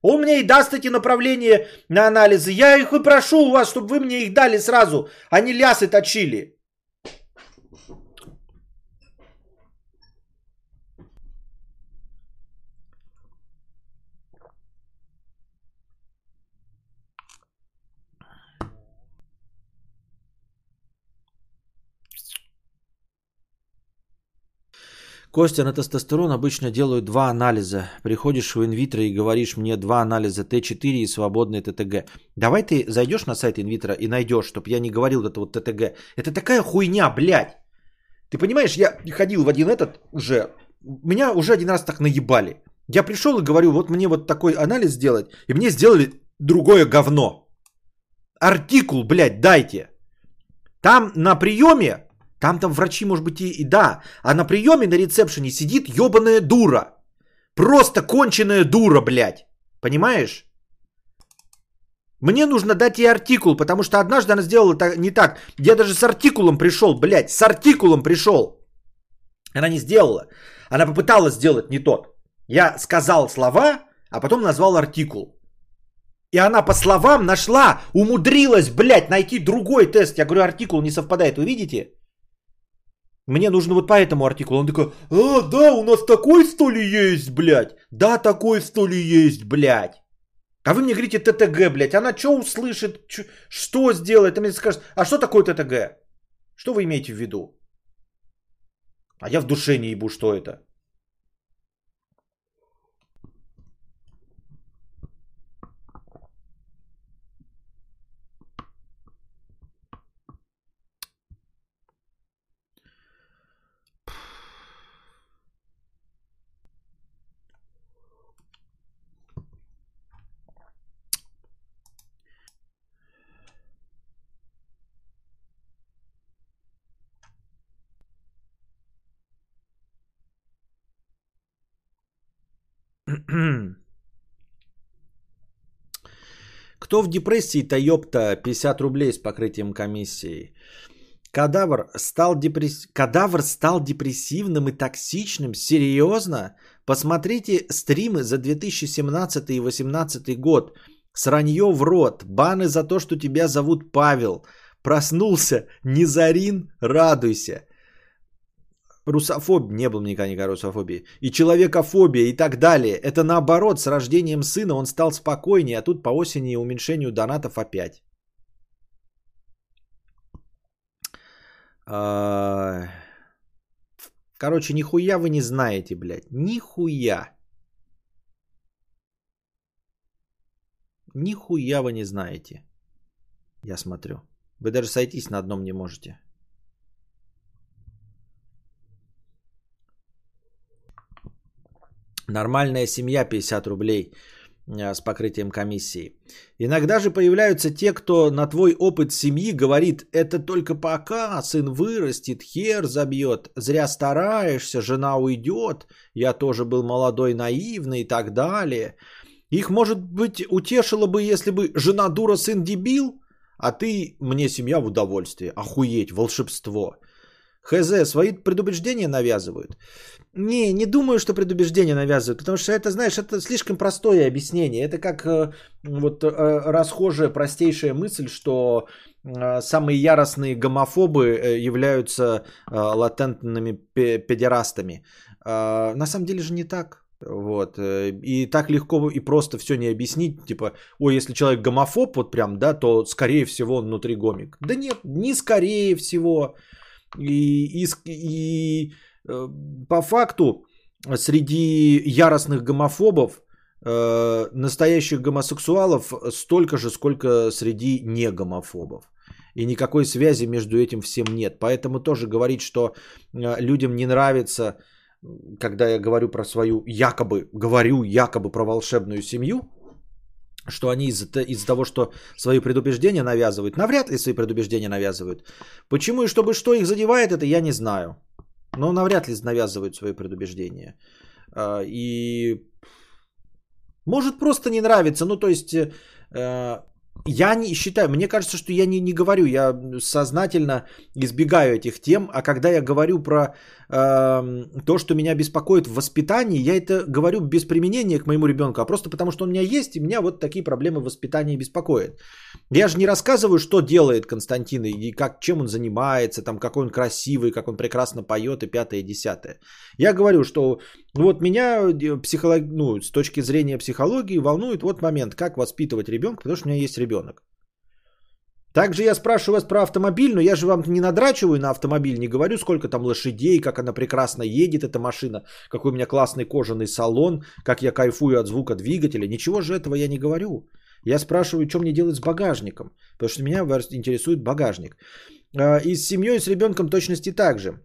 Он мне и даст эти направления на анализы. Я их и прошу у вас, чтобы вы мне их дали сразу, а не лясы точили. Костя, на тестостерон обычно делают два анализа. Приходишь в инвитро и говоришь мне два анализа Т4 и свободный ТТГ. Давай ты зайдешь на сайт инвитро и найдешь, чтобы я не говорил это вот ТТГ. Это такая хуйня, блядь. Ты понимаешь, я ходил в один этот уже, меня уже один раз так наебали. Я пришел и говорю, вот мне вот такой анализ сделать, и мне сделали другое говно. Артикул, блядь, дайте. Там на приеме там там врачи, может быть, и, и да. А на приеме на ресепшене сидит ебаная дура. Просто конченая дура, блядь. Понимаешь? Мне нужно дать ей артикул, потому что однажды она сделала так, не так. Я даже с артикулом пришел, блядь, с артикулом пришел. Она не сделала. Она попыталась сделать не тот. Я сказал слова, а потом назвал артикул. И она по словам нашла, умудрилась, блядь, найти другой тест. Я говорю, артикул не совпадает, вы видите? Мне нужно вот по этому артикулу. Он такой, а, да, у нас такой что есть, блядь? Да, такой что есть, блядь. А вы мне говорите ТТГ, блядь. Она что услышит, чё, что сделает? Она мне скажет, а что такое ТТГ? Что вы имеете в виду? А я в душе не ебу, что это. Кто в депрессии-то, ёпта, 50 рублей с покрытием комиссии. Кадавр стал, депресс... Кадавр стал депрессивным и токсичным? Серьезно? Посмотрите стримы за 2017 и 2018 год. Сранье в рот. Баны за то, что тебя зовут Павел. Проснулся. Низарин, радуйся русофоб, не был никогда никакой русофобии, и человекофобия и так далее. Это наоборот, с рождением сына он стал спокойнее, а тут по осени уменьшению донатов опять. А, короче, нихуя вы не знаете, блядь. Нихуя. Нихуя вы не знаете. Я смотрю. Вы даже сойтись на одном не можете. Нормальная семья 50 рублей э, с покрытием комиссии. Иногда же появляются те, кто на твой опыт семьи говорит, это только пока, сын вырастет, хер забьет, зря стараешься, жена уйдет, я тоже был молодой, наивный и так далее. Их, может быть, утешило бы, если бы жена дура, сын дебил, а ты мне семья в удовольствие. Охуеть, волшебство. Хз, свои предубеждения навязывают. Не, не думаю, что предубеждения навязывают, потому что это, знаешь, это слишком простое объяснение. Это как э, вот э, расхожая простейшая мысль, что э, самые яростные гомофобы являются латентными педерастами. На самом деле же не так. Вот. И так легко и просто все не объяснить. Типа, ой, если человек гомофоб, вот прям, да, то скорее всего он внутри гомик. Да нет, не скорее всего. И, и, и Э, по факту среди яростных гомофобов э, настоящих гомосексуалов столько же, сколько среди негомофобов. И никакой связи между этим всем нет. Поэтому тоже говорить, что э, людям не нравится, когда я говорю про свою якобы, говорю якобы про волшебную семью, что они из-за, из того, что свои предубеждения навязывают, навряд ли свои предубеждения навязывают. Почему и чтобы что их задевает, это я не знаю. Но навряд ли навязывают свои предубеждения. А, и может просто не нравится. Ну, то есть э, я не считаю, мне кажется, что я не, не говорю, я сознательно избегаю этих тем, а когда я говорю про э, то, что меня беспокоит в воспитании, я это говорю без применения к моему ребенку, а просто потому, что у меня есть, и меня вот такие проблемы в воспитании беспокоят. Я же не рассказываю, что делает Константин и как, чем он занимается, там, какой он красивый, как он прекрасно поет и пятое, и десятое. Я говорю, что вот меня э, психолог... ну, с точки зрения психологии волнует вот момент, как воспитывать ребенка, потому что у меня есть ребенок. Также я спрашиваю вас про автомобиль, но я же вам не надрачиваю на автомобиль, не говорю, сколько там лошадей, как она прекрасно едет, эта машина, какой у меня классный кожаный салон, как я кайфую от звука двигателя. Ничего же этого я не говорю. Я спрашиваю, что мне делать с багажником, потому что меня интересует багажник. А, и с семьей, и с ребенком точности так же.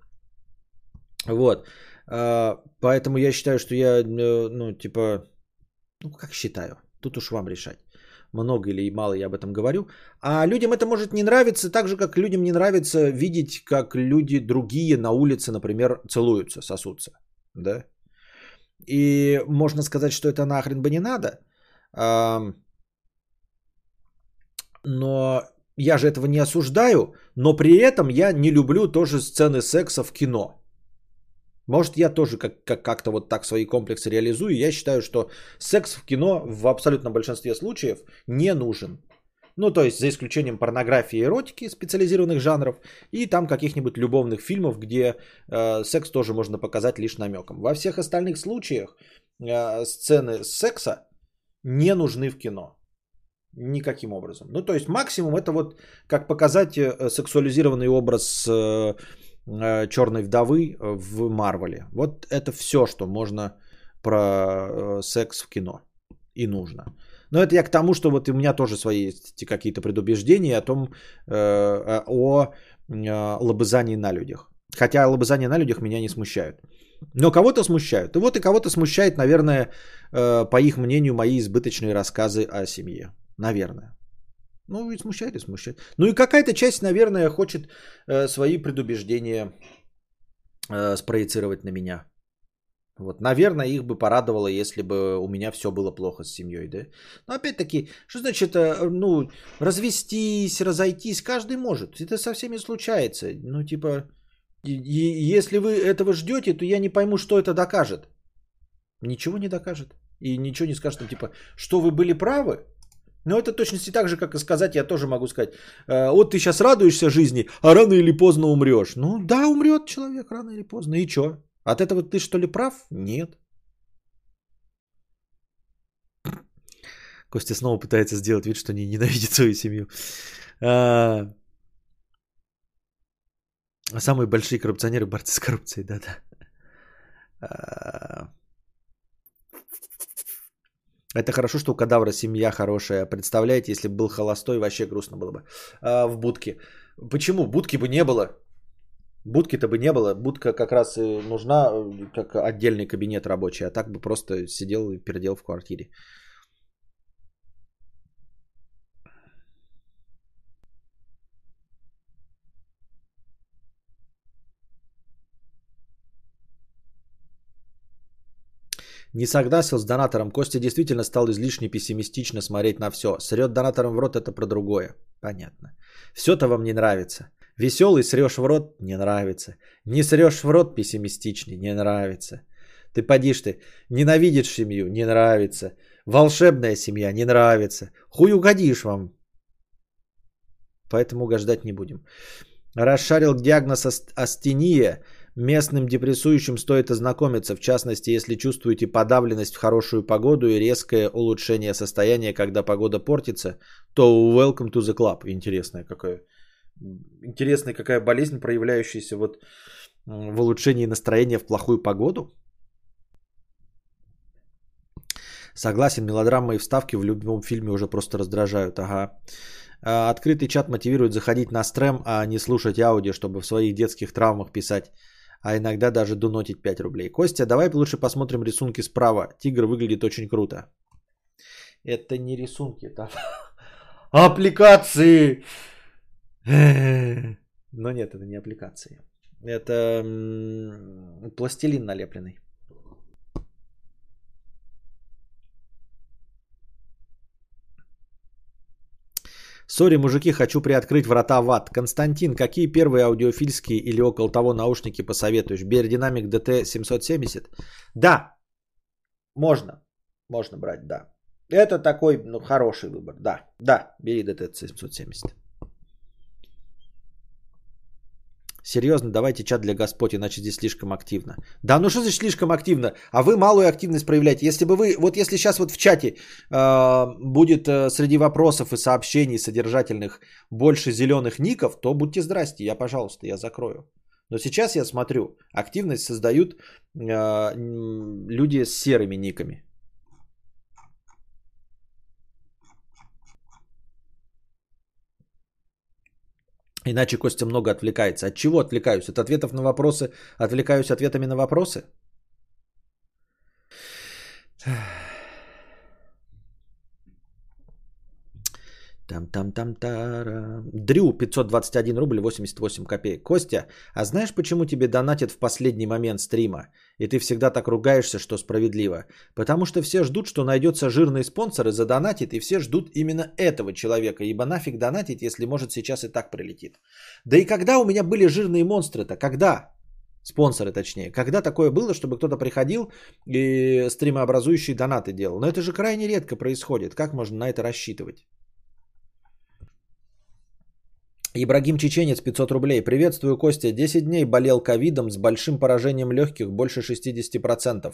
Вот. А, поэтому я считаю, что я, э, ну, типа, ну, как считаю, тут уж вам решать. Много или мало я об этом говорю. А людям это может не нравиться, так же, как людям не нравится видеть, как люди другие на улице, например, целуются, сосутся. Да? И можно сказать, что это нахрен бы не надо. Но я же этого не осуждаю, но при этом я не люблю тоже сцены секса в кино. Может, я тоже как- как- как-то вот так свои комплексы реализую. Я считаю, что секс в кино в абсолютном большинстве случаев не нужен. Ну, то есть, за исключением порнографии и эротики специализированных жанров и там каких-нибудь любовных фильмов, где э, секс тоже можно показать лишь намеком. Во всех остальных случаях э, сцены секса не нужны в кино. Никаким образом. Ну, то есть максимум это вот как показать э, сексуализированный образ э, черной вдовы в Марвеле. Вот это все, что можно про секс в кино и нужно. Но это я к тому, что вот у меня тоже свои есть какие-то предубеждения о том, о лобызании на людях. Хотя лобызания на людях меня не смущают. Но кого-то смущают. И вот и кого-то смущает, наверное, по их мнению, мои избыточные рассказы о семье. Наверное. Ну, и смущает, и смущает. Ну и какая-то часть, наверное, хочет э, свои предубеждения э, спроецировать на меня. Вот, наверное, их бы порадовало, если бы у меня все было плохо с семьей, да. Но опять-таки, что значит, э, ну, развестись, разойтись, каждый может. Это со всеми случается. Ну, типа, и, если вы этого ждете, то я не пойму, что это докажет. Ничего не докажет. И ничего не скажет, типа, что вы были правы, но это точности так же, как и сказать, я тоже могу сказать, «Э, вот ты сейчас радуешься жизни, а рано или поздно умрешь. Ну да, умрет человек рано или поздно, и что? От этого ты что ли прав? Нет. Костя снова пытается сделать вид, что не ненавидит свою семью. А... Самые большие коррупционеры борцы с коррупцией, да-да. А... Это хорошо, что у кадавра семья хорошая. Представляете, если бы был холостой, вообще грустно было бы. А, в будке. Почему? Будки бы не было. Будки-то бы не было. Будка как раз и нужна э, как отдельный кабинет рабочий. А так бы просто сидел и пердел в квартире. Не согласен с донатором. Костя действительно стал излишне пессимистично смотреть на все. Срет донатором в рот это про другое. Понятно. Все-то вам не нравится. Веселый срешь в рот не нравится. Не срешь в рот пессимистичный не нравится. Ты подишь ты. Ненавидишь семью не нравится. Волшебная семья не нравится. Хуй угодишь вам. Поэтому угождать не будем. Расшарил диагноз астения Местным депрессующим стоит ознакомиться, в частности, если чувствуете подавленность в хорошую погоду и резкое улучшение состояния, когда погода портится, то welcome to the club. Интересная какая, интересная какая болезнь, проявляющаяся вот в улучшении настроения в плохую погоду. Согласен, мелодрамы и вставки в любом фильме уже просто раздражают. Ага. А, открытый чат мотивирует заходить на стрем, а не слушать аудио, чтобы в своих детских травмах писать а иногда даже донотить 5 рублей. Костя, давай лучше посмотрим рисунки справа. Тигр выглядит очень круто. Это не рисунки, это аппликации. Но нет, это не аппликации. Это пластилин налепленный. Сори, мужики, хочу приоткрыть врата в ад. Константин, какие первые аудиофильские или около того наушники посоветуешь? Биодинамик DT770? Да, можно. Можно брать, да. Это такой, ну, хороший выбор. Да, да, бери DT770. Серьезно, давайте чат для Господь, иначе здесь слишком активно. Да, ну что значит слишком активно? А вы малую активность проявляете. Если бы вы, вот если сейчас вот в чате э, будет э, среди вопросов и сообщений содержательных больше зеленых ников, то будьте здрасте, я, пожалуйста, я закрою. Но сейчас я смотрю, активность создают э, люди с серыми никами. Иначе Костя много отвлекается. От чего отвлекаюсь? От ответов на вопросы? Отвлекаюсь ответами на вопросы? Там там там тара Дрю 521 рубль 88 копеек. Костя, а знаешь, почему тебе донатят в последний момент стрима? И ты всегда так ругаешься, что справедливо. Потому что все ждут, что найдется жирный спонсор и задонатит, и все ждут именно этого человека. Ибо нафиг донатить, если может сейчас и так прилетит. Да и когда у меня были жирные монстры-то? Когда? Спонсоры точнее. Когда такое было, чтобы кто-то приходил и стримообразующие донаты делал? Но это же крайне редко происходит. Как можно на это рассчитывать? Ибрагим Чеченец, 500 рублей. Приветствую, Костя. 10 дней болел ковидом с большим поражением легких, больше 60%.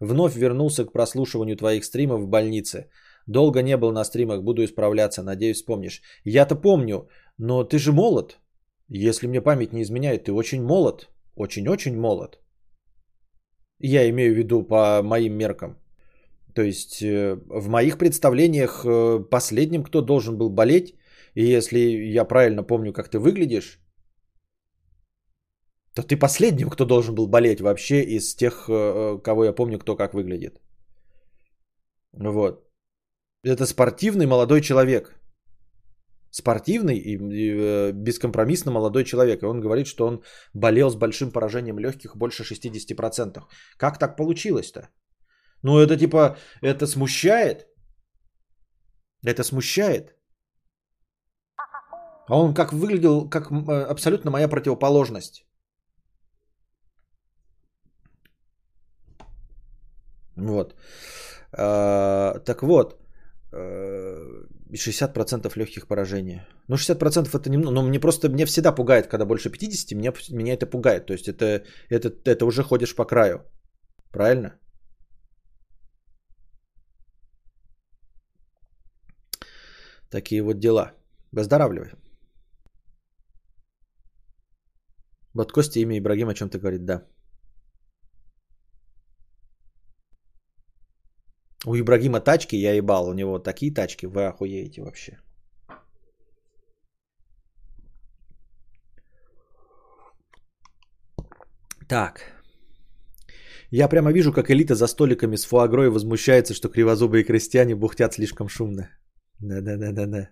Вновь вернулся к прослушиванию твоих стримов в больнице. Долго не был на стримах, буду исправляться, надеюсь, вспомнишь. Я-то помню, но ты же молод. Если мне память не изменяет, ты очень молод. Очень-очень молод. Я имею в виду по моим меркам. То есть э, в моих представлениях э, последним, кто должен был болеть, и если я правильно помню, как ты выглядишь, то ты последним, кто должен был болеть вообще из тех, э, кого я помню, кто как выглядит. Вот. Это спортивный молодой человек. Спортивный и, и бескомпромиссно молодой человек. И он говорит, что он болел с большим поражением легких больше 60%. Как так получилось-то? Ну, это типа, это смущает. Это смущает. А он как выглядел, как абсолютно моя противоположность. Вот. А, так вот, 60% легких поражений. Ну, 60% это немного, но мне просто, мне всегда пугает, когда больше 50, меня, меня это пугает. То есть это, это, это уже ходишь по краю. Правильно? Такие вот дела. Выздоравливай. Вот имя Ибрагим о чем-то говорит, да. У Ибрагима тачки, я ебал, у него такие тачки, вы охуеете вообще. Так. Я прямо вижу, как элита за столиками с фуагрой возмущается, что кривозубые крестьяне бухтят слишком шумно. Да-да-да-да-да.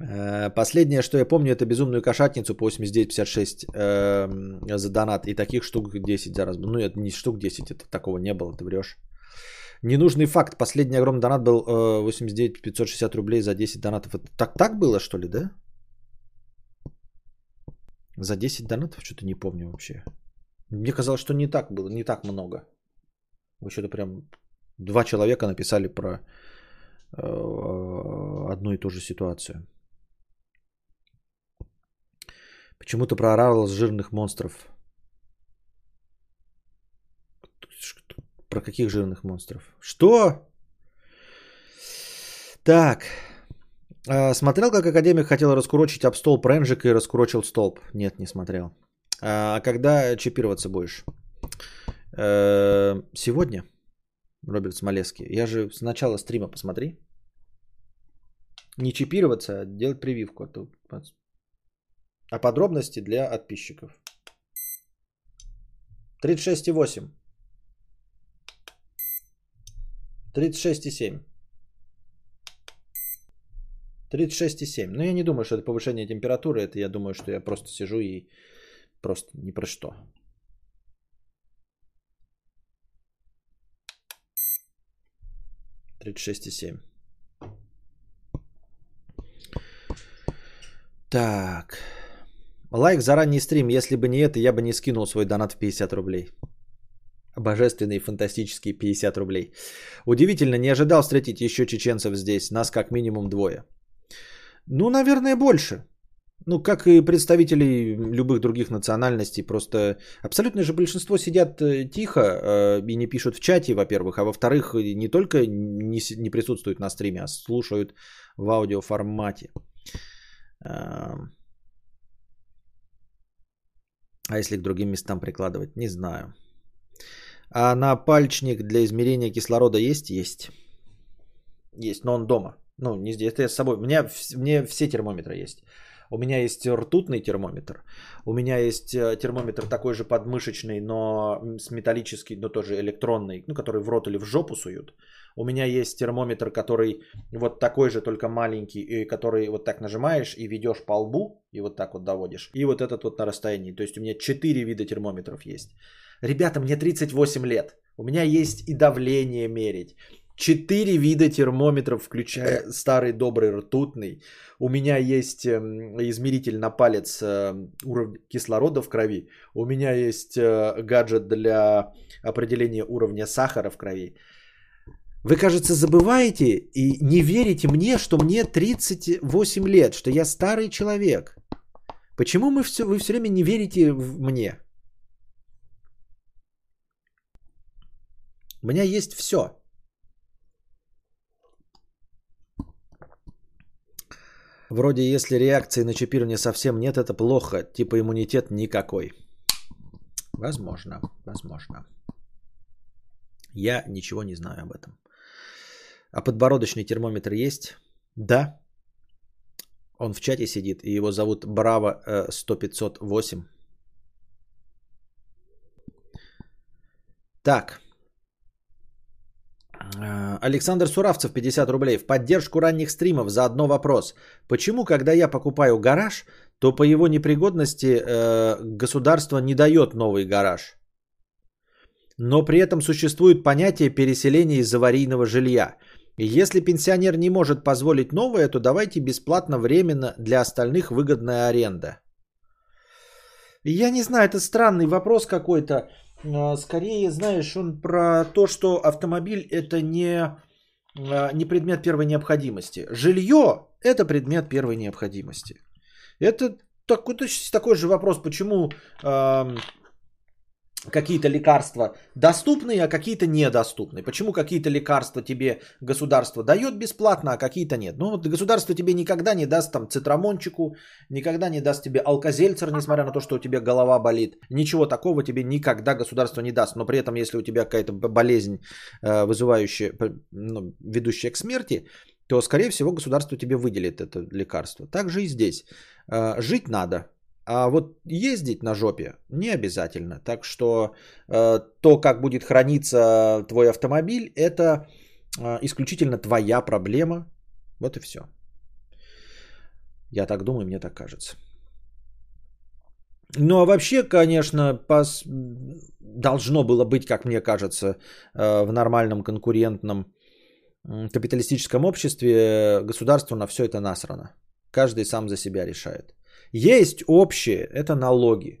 Э, последнее, что я помню, это безумную кошатницу по 89.56 э, за донат. И таких штук 10 за раз. Ну, это не штук 10, это такого не было, ты врешь. Ненужный факт. Последний огромный донат был э, 89 560 рублей за 10 донатов. Это так, так было, что ли, да? За 10 донатов что-то не помню вообще. Мне казалось, что не так было, не так много. Вы что-то прям два человека написали про э, одну и ту же ситуацию. Почему-то проорал с жирных монстров. Про каких жирных монстров? Что? Так. А, смотрел, как академик хотел раскурочить об столб Ренжик и раскурочил столб? Нет, не смотрел. А когда чипироваться будешь? Э, сегодня, Роберт Смолевский. Я же с начала стрима посмотри. Не чипироваться, а делать прививку. А, а подробности для подписчиков. 36,8. 36,7. 36,7. Но я не думаю, что это повышение температуры. Это я думаю, что я просто сижу и просто ни про что. Тридцать шесть и семь. Так. Лайк за ранний стрим. Если бы не это, я бы не скинул свой донат в 50 рублей. Божественные фантастические 50 рублей. Удивительно, не ожидал встретить еще чеченцев здесь. Нас как минимум двое. Ну, наверное, больше. Ну, как и представители любых других национальностей, просто абсолютное же большинство сидят э, тихо э, и не пишут в чате, во-первых, а во-вторых, не только не, не присутствуют на стриме, а слушают в аудиоформате. Э, а если к другим местам прикладывать, не знаю. А на пальчник для измерения кислорода есть? Есть. Есть, но он дома. Ну, не здесь, это я с собой. У меня, мне все термометры есть. У меня есть ртутный термометр. У меня есть э, термометр такой же подмышечный, но с металлический, но тоже электронный, ну, который в рот или в жопу суют. У меня есть термометр, который вот такой же, только маленький, и который вот так нажимаешь и ведешь по лбу, и вот так вот доводишь. И вот этот вот на расстоянии. То есть у меня 4 вида термометров есть. Ребята, мне 38 лет. У меня есть и давление мерить. Четыре вида термометров, включая старый добрый ртутный. У меня есть эм, измеритель на палец э, уровня кислорода в крови. У меня есть э, гаджет для определения уровня сахара в крови. Вы, кажется, забываете и не верите мне, что мне 38 лет, что я старый человек. Почему мы все, вы все время не верите в мне? У меня есть все. Вроде если реакции на чипирование совсем нет, это плохо. Типа иммунитет никакой. Возможно, возможно. Я ничего не знаю об этом. А подбородочный термометр есть? Да. Он в чате сидит, и его зовут Браво 100-508. Э, так. Э, Александр Суравцев, 50 рублей. В поддержку ранних стримов за одно вопрос. Почему, когда я покупаю гараж, то по его непригодности э, государство не дает новый гараж? Но при этом существует понятие переселения из аварийного жилья. Если пенсионер не может позволить новое, то давайте бесплатно временно для остальных выгодная аренда. Я не знаю, это странный вопрос какой-то. А, скорее, знаешь, он про то, что автомобиль это не, а, не предмет первой необходимости. Жилье это предмет первой необходимости. Это такой, такой же вопрос, почему какие-то лекарства доступны, а какие-то недоступны. Почему какие-то лекарства тебе государство дает бесплатно, а какие-то нет? Ну вот государство тебе никогда не даст там цитрамончику, никогда не даст тебе алкозельцер, несмотря на то, что у тебя голова болит. Ничего такого тебе никогда государство не даст. Но при этом, если у тебя какая-то болезнь, э, вызывающая, ну, ведущая к смерти, то, скорее всего, государство тебе выделит это лекарство. Так же и здесь. Э, жить надо, а вот ездить на жопе не обязательно. Так что э, то, как будет храниться твой автомобиль, это э, исключительно твоя проблема. Вот и все. Я так думаю, мне так кажется. Ну а вообще, конечно, пос... должно было быть, как мне кажется, э, в нормальном конкурентном капиталистическом обществе государство на все это насрано. Каждый сам за себя решает. Есть общее, это налоги.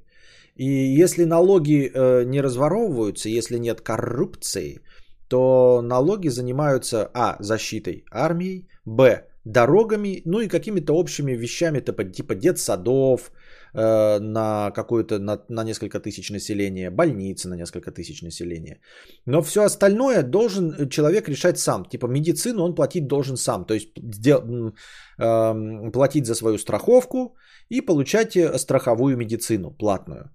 И если налоги э, не разворовываются, если нет коррупции, то налоги занимаются а. защитой армией, б. дорогами, ну и какими-то общими вещами, типа, типа детсадов э, на какую-то на, на несколько тысяч населения, больницы на несколько тысяч населения. Но все остальное должен человек решать сам. Типа медицину он платить должен сам, то есть дел, э, платить за свою страховку, и получать э, страховую медицину платную.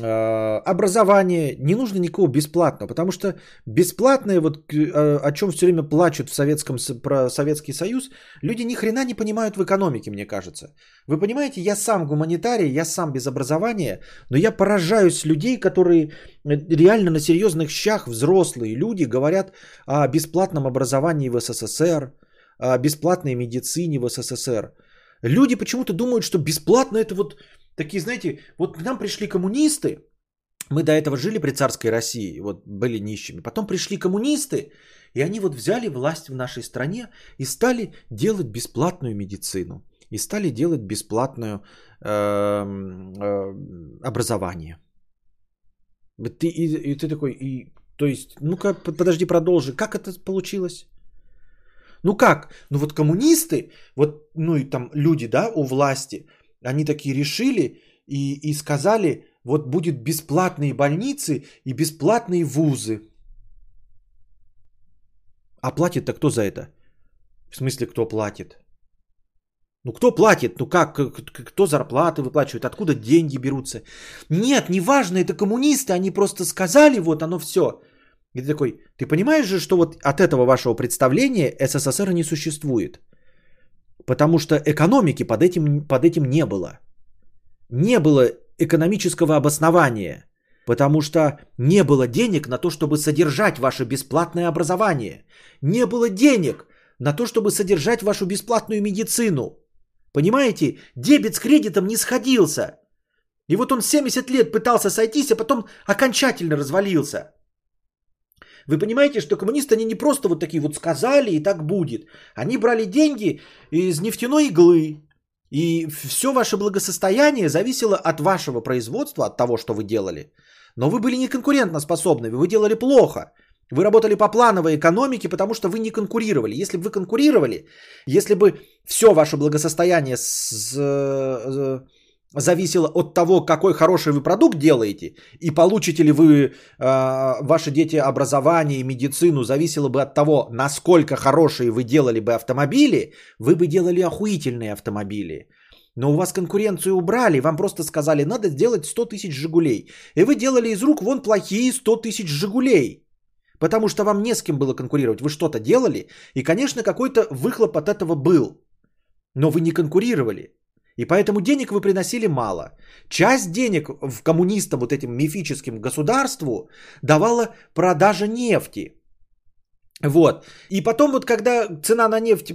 Э, образование не нужно никого бесплатно, потому что бесплатное, вот э, о чем все время плачут в Советском, про Советский Союз, люди ни хрена не понимают в экономике, мне кажется. Вы понимаете, я сам гуманитарий, я сам без образования, но я поражаюсь людей, которые реально на серьезных щах, взрослые люди, говорят о бесплатном образовании в СССР, о бесплатной медицине в СССР. Люди почему-то думают, что бесплатно это вот такие, знаете, вот к нам пришли коммунисты, мы до этого жили при царской России, вот были нищими. Потом пришли коммунисты, и они вот взяли власть в нашей стране и стали делать бесплатную медицину. И стали делать бесплатное э, э, образование. Ты, и, и ты такой, и, то есть, ну-ка, подожди, продолжи. Как это получилось? Ну как? Ну вот коммунисты, вот, ну и там люди, да, у власти, они такие решили и, и сказали, вот будет бесплатные больницы и бесплатные вузы. А платит-то кто за это? В смысле, кто платит? Ну кто платит? Ну как? Кто зарплаты выплачивает? Откуда деньги берутся? Нет, неважно, это коммунисты, они просто сказали, вот оно все. И такой, ты понимаешь же, что вот от этого вашего представления СССР не существует? Потому что экономики под этим, под этим не было. Не было экономического обоснования, потому что не было денег на то, чтобы содержать ваше бесплатное образование. Не было денег на то, чтобы содержать вашу бесплатную медицину. Понимаете, дебет с кредитом не сходился. И вот он 70 лет пытался сойтись, а потом окончательно развалился. Вы понимаете, что коммунисты, они не просто вот такие вот сказали и так будет. Они брали деньги из нефтяной иглы. И все ваше благосостояние зависело от вашего производства, от того, что вы делали. Но вы были не конкурентно способны, вы делали плохо. Вы работали по плановой экономике, потому что вы не конкурировали. Если бы вы конкурировали, если бы все ваше благосостояние с, зависело от того, какой хороший вы продукт делаете, и получите ли вы, э, ваши дети, образование и медицину, зависело бы от того, насколько хорошие вы делали бы автомобили, вы бы делали охуительные автомобили. Но у вас конкуренцию убрали, вам просто сказали, надо сделать 100 тысяч «Жигулей». И вы делали из рук вон плохие 100 тысяч «Жигулей». Потому что вам не с кем было конкурировать. Вы что-то делали, и, конечно, какой-то выхлоп от этого был. Но вы не конкурировали. И поэтому денег вы приносили мало. Часть денег в коммунистам, вот этим мифическим государству, давала продажа нефти. Вот. И потом вот когда цена на нефть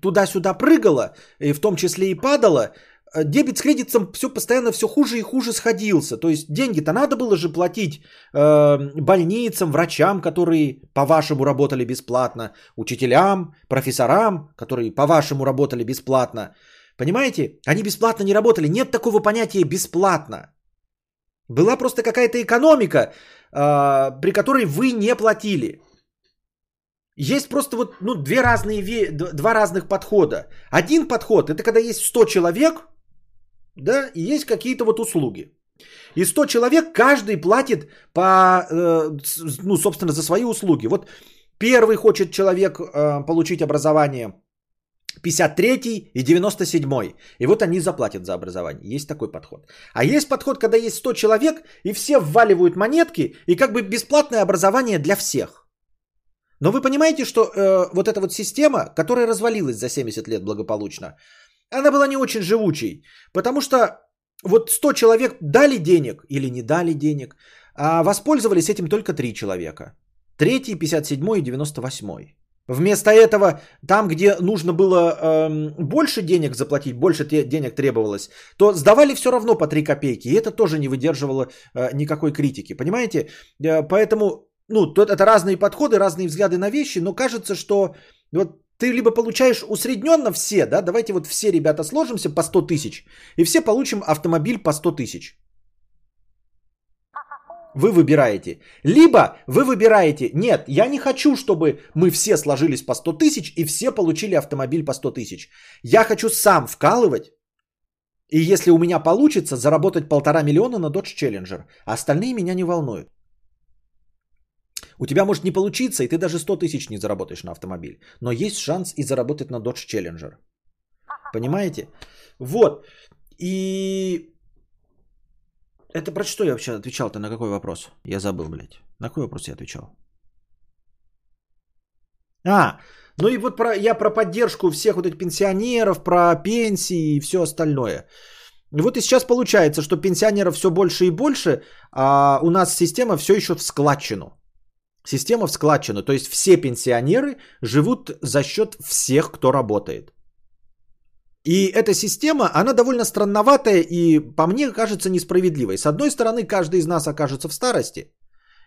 туда-сюда прыгала, и в том числе и падала, э, дебет с кредитом все постоянно все хуже и хуже сходился. То есть деньги-то надо было же платить э, больницам, врачам, которые по-вашему работали бесплатно, учителям, профессорам, которые по-вашему работали бесплатно. Понимаете? Они бесплатно не работали. Нет такого понятия бесплатно. Была просто какая-то экономика, э, при которой вы не платили. Есть просто вот ну, две разные, два разных подхода. Один подход это когда есть 100 человек, да, и есть какие-то вот услуги. И 100 человек каждый платит по, э, ну, собственно, за свои услуги. Вот первый хочет человек э, получить образование 53 и 97. И вот они заплатят за образование. Есть такой подход. А есть подход, когда есть 100 человек, и все вваливают монетки, и как бы бесплатное образование для всех. Но вы понимаете, что э, вот эта вот система, которая развалилась за 70 лет благополучно, она была не очень живучей. Потому что вот 100 человек дали денег или не дали денег, а воспользовались этим только 3 человека. Третий, 57 и 98. Вместо этого, там, где нужно было эм, больше денег заплатить, больше денег требовалось, то сдавали все равно по 3 копейки. И это тоже не выдерживало э, никакой критики. Понимаете? Э, поэтому, ну, тут это разные подходы, разные взгляды на вещи, но кажется, что вот ты либо получаешь усредненно все, да, давайте вот все ребята сложимся по 100 тысяч, и все получим автомобиль по 100 тысяч. Вы выбираете. Либо вы выбираете, нет, я не хочу, чтобы мы все сложились по 100 тысяч и все получили автомобиль по 100 тысяч. Я хочу сам вкалывать, и если у меня получится, заработать полтора миллиона на Dodge Challenger. А остальные меня не волнуют. У тебя может не получиться, и ты даже 100 тысяч не заработаешь на автомобиль. Но есть шанс и заработать на Dodge Challenger. Понимаете? Вот. И это про что я вообще отвечал-то? На какой вопрос? Я забыл, блядь. На какой вопрос я отвечал? А, ну и вот про, я про поддержку всех вот этих пенсионеров, про пенсии и все остальное. И вот и сейчас получается, что пенсионеров все больше и больше, а у нас система все еще в складчину. Система в складчину. То есть все пенсионеры живут за счет всех, кто работает. И эта система, она довольно странноватая и, по мне, кажется несправедливой. С одной стороны, каждый из нас окажется в старости.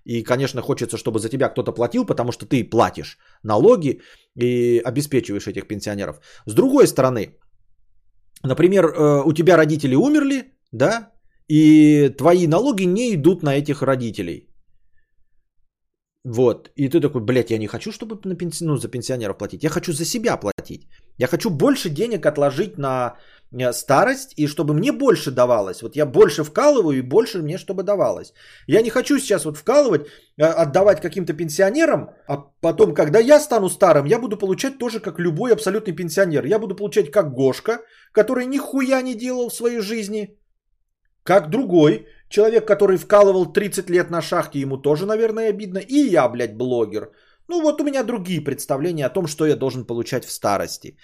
И, конечно, хочется, чтобы за тебя кто-то платил, потому что ты платишь налоги и обеспечиваешь этих пенсионеров. С другой стороны, например, э, у тебя родители умерли, да, и твои налоги не идут на этих родителей. Вот. И ты такой, блядь, я не хочу, чтобы на пенси... ну, за пенсионеров платить. Я хочу за себя платить. Я хочу больше денег отложить на э, старость, и чтобы мне больше давалось. Вот я больше вкалываю, и больше мне чтобы давалось. Я не хочу сейчас вот вкалывать, э, отдавать каким-то пенсионерам, а потом, когда я стану старым, я буду получать тоже как любой абсолютный пенсионер. Я буду получать как Гошка, который нихуя не делал в своей жизни, как другой, Человек, который вкалывал 30 лет на шахте, ему тоже, наверное, обидно. И я, блядь, блогер. Ну вот у меня другие представления о том, что я должен получать в старости.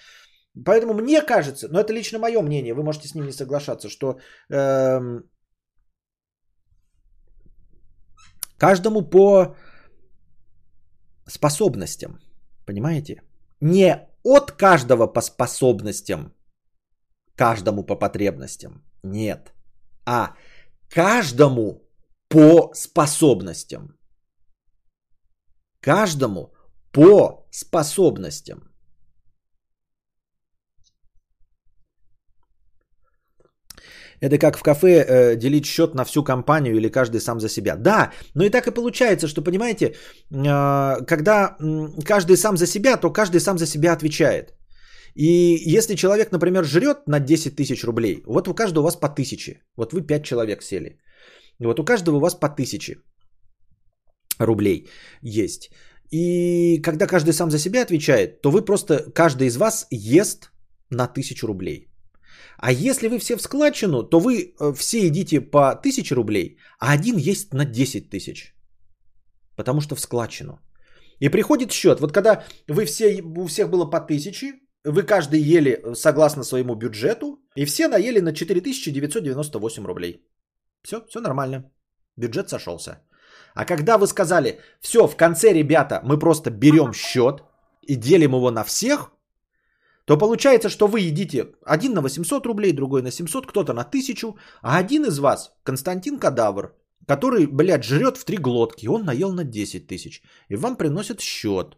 Поэтому мне кажется, но это лично мое мнение, вы можете с ним не соглашаться, что эм, каждому по способностям, понимаете? Не от каждого по способностям, каждому по потребностям, нет, а каждому по способностям. Каждому по способностям. Это как в кафе э, делить счет на всю компанию или каждый сам за себя. Да, но и так и получается, что, понимаете, э, когда э, каждый сам за себя, то каждый сам за себя отвечает. И если человек, например, жрет на 10 тысяч рублей, вот у каждого у вас по тысяче. Вот вы 5 человек сели. Вот у каждого у вас по тысяче рублей есть. И когда каждый сам за себя отвечает, то вы просто, каждый из вас ест на тысячу рублей. А если вы все в складчину, то вы э, все едите по 1000 рублей, а один есть на 10 тысяч. Потому что в складчину. И приходит счет. Вот когда вы все, у всех было по 1000, вы каждый ели согласно своему бюджету, и все наели на 4998 рублей. Все, все нормально. Бюджет сошелся. А когда вы сказали, все, в конце, ребята, мы просто берем счет и делим его на всех, то получается, что вы едите один на 800 рублей, другой на 700, кто-то на 1000, а один из вас, Константин Кадавр, который, блядь, жрет в три глотки, он наел на 10 тысяч, и вам приносят счет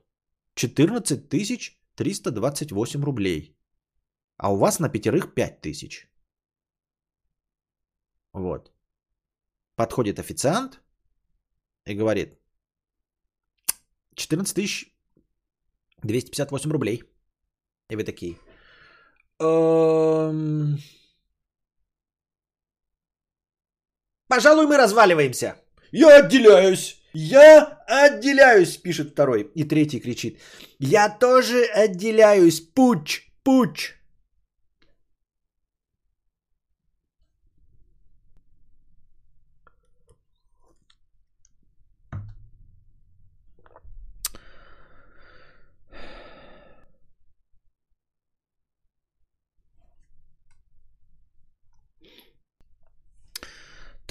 14 тысяч 328 рублей, а у вас на пятерых 5 тысяч. Вот. Подходит официант и говорит, 14 тысяч 258 рублей. И вы такие. Эм... Пожалуй, мы разваливаемся. Я отделяюсь. Я отделяюсь, пишет второй. И третий кричит. Я тоже отделяюсь. Пуч, пуч.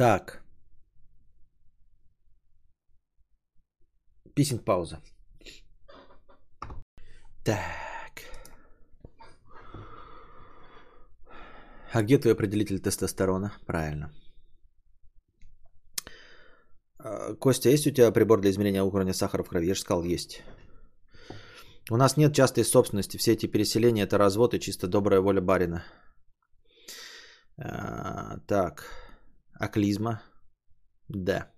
Так. Писинг пауза. Так. А где твой определитель тестостерона? Правильно. А, Костя, есть у тебя прибор для измерения уровня сахара в крови? Я же сказал, есть. У нас нет частой собственности. Все эти переселения – это развод и чисто добрая воля барина. А, так. А клизма? Да.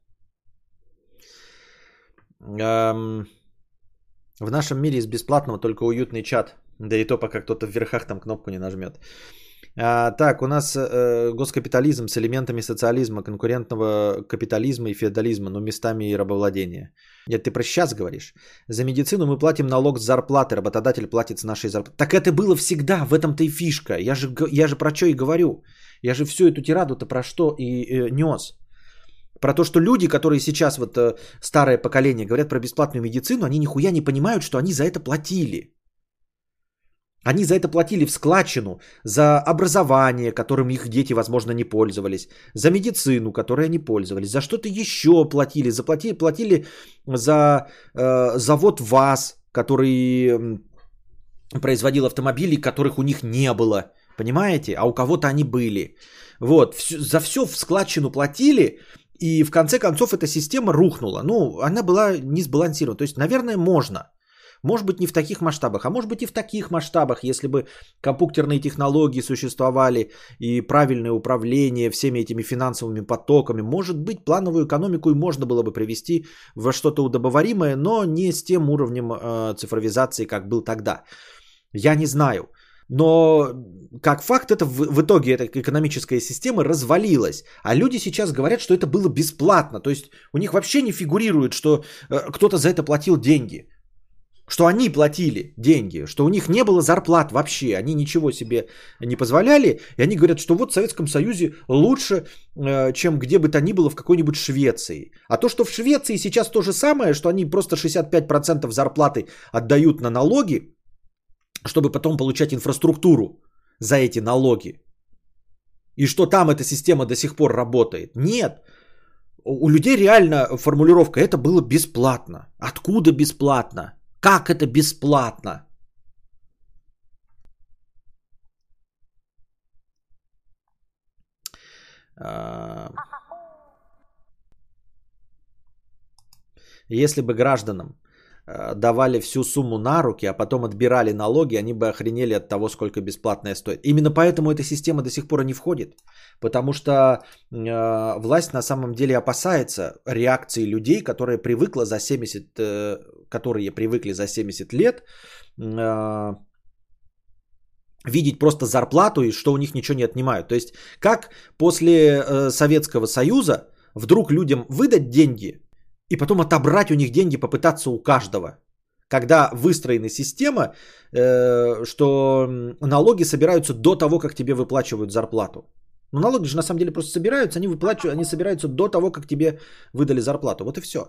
Эм, в нашем мире из бесплатного только уютный чат. Да и то, пока кто-то в верхах там кнопку не нажмет. А, так, у нас э, госкапитализм с элементами социализма, конкурентного капитализма и феодализма, но местами и рабовладения. Нет, ты про сейчас говоришь. За медицину мы платим налог с зарплаты, работодатель платит с нашей зарплаты. Так это было всегда, в этом-то и фишка. Я же, я же про что и говорю. Я же всю эту тираду-то про что и э, нес. Про то, что люди, которые сейчас, вот э, старое поколение, говорят про бесплатную медицину, они нихуя не понимают, что они за это платили. Они за это платили в складчину, за образование, которым их дети, возможно, не пользовались, за медицину, которой они пользовались, за что-то еще платили, заплатили, платили за э, завод ВАЗ, который производил автомобили, которых у них не было. Понимаете? А у кого-то они были. Вот, за все в складчину платили, и в конце концов эта система рухнула. Ну, она была не сбалансирована. То есть, наверное, можно. Может быть, не в таких масштабах, а может быть и в таких масштабах, если бы компьютерные технологии существовали и правильное управление всеми этими финансовыми потоками. Может быть, плановую экономику и можно было бы привести во что-то удобоваримое, но не с тем уровнем э, цифровизации, как был тогда. Я не знаю. Но как факт, это в, в итоге эта экономическая система развалилась. А люди сейчас говорят, что это было бесплатно. То есть у них вообще не фигурирует, что э, кто-то за это платил деньги. Что они платили деньги, что у них не было зарплат вообще, они ничего себе не позволяли. И они говорят, что вот в Советском Союзе лучше, э, чем где бы то ни было в какой-нибудь Швеции. А то, что в Швеции сейчас то же самое, что они просто 65% зарплаты отдают на налоги, чтобы потом получать инфраструктуру за эти налоги. И что там эта система до сих пор работает. Нет. У людей реально формулировка это было бесплатно. Откуда бесплатно? Как это бесплатно? А, если бы гражданам давали всю сумму на руки, а потом отбирали налоги, они бы охренели от того, сколько бесплатная стоит. Именно поэтому эта система до сих пор не входит. Потому что э, власть на самом деле опасается реакции людей, которые привыкла за 70, э, которые привыкли за 70 лет э, видеть просто зарплату и что у них ничего не отнимают. То есть как после э, Советского Союза вдруг людям выдать деньги и потом отобрать у них деньги, попытаться у каждого. Когда выстроена система, э, что налоги собираются до того, как тебе выплачивают зарплату. Но налоги же на самом деле просто собираются, они выплачивают, они собираются до того, как тебе выдали зарплату. Вот и все.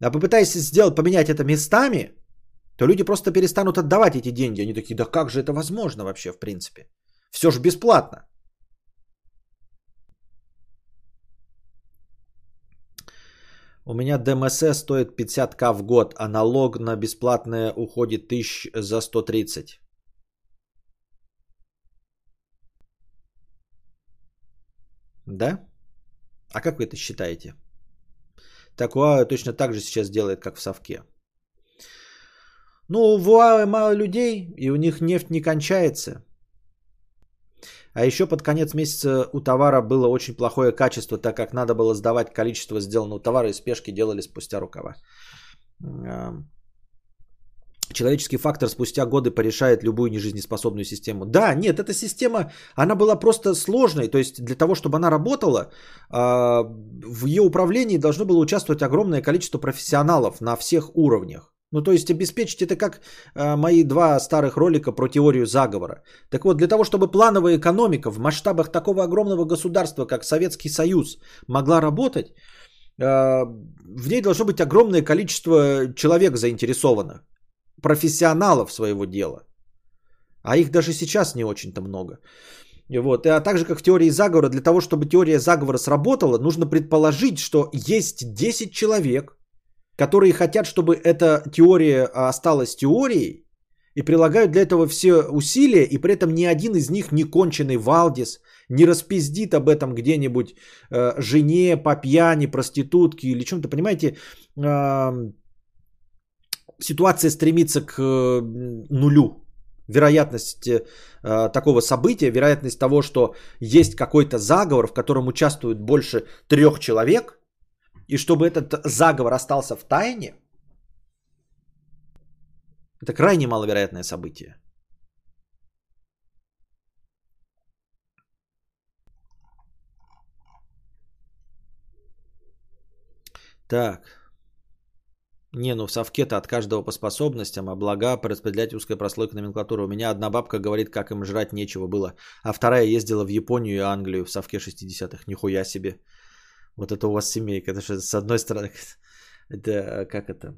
А попытайся сделать, поменять это местами, то люди просто перестанут отдавать эти деньги. Они такие, да как же это возможно вообще в принципе? Все же бесплатно. У меня ДМС стоит 50к в год, а налог на бесплатное уходит тысяч за 130. Да? А как вы это считаете? Так точно так же сейчас делает, как в совке. Ну, в УАЭ мало людей, и у них нефть не кончается. А еще под конец месяца у товара было очень плохое качество, так как надо было сдавать количество сделанного товара и спешки делали спустя рукава. Человеческий фактор спустя годы порешает любую нежизнеспособную систему. Да, нет, эта система, она была просто сложной. То есть для того, чтобы она работала, а, в ее управлении должно было участвовать огромное количество профессионалов на всех уровнях. Ну, то есть обеспечить это как э, мои два старых ролика про теорию заговора. Так вот, для того, чтобы плановая экономика в масштабах такого огромного государства, как Советский Союз, могла работать, э, в ней должно быть огромное количество человек заинтересованных, профессионалов своего дела. А их даже сейчас не очень-то много. Вот. А также как в теории заговора, для того, чтобы теория заговора сработала, нужно предположить, что есть 10 человек – которые хотят, чтобы эта теория осталась теорией, и прилагают для этого все усилия, и при этом ни один из них не конченый Валдис, не распиздит об этом где-нибудь э, жене по пьяни, проститутке или чем-то. Понимаете, э, ситуация стремится к э, нулю. Вероятность э, такого события, вероятность того, что есть какой-то заговор, в котором участвует больше трех человек – и чтобы этот заговор остался в тайне, это крайне маловероятное событие. Так. Не, ну в совке-то от каждого по способностям, а блага распределять узкая прослойка номенклатуры. У меня одна бабка говорит, как им жрать нечего было, а вторая ездила в Японию и Англию в совке 60-х. Нихуя себе. Вот это у вас семейка. Это же с одной стороны, это как это?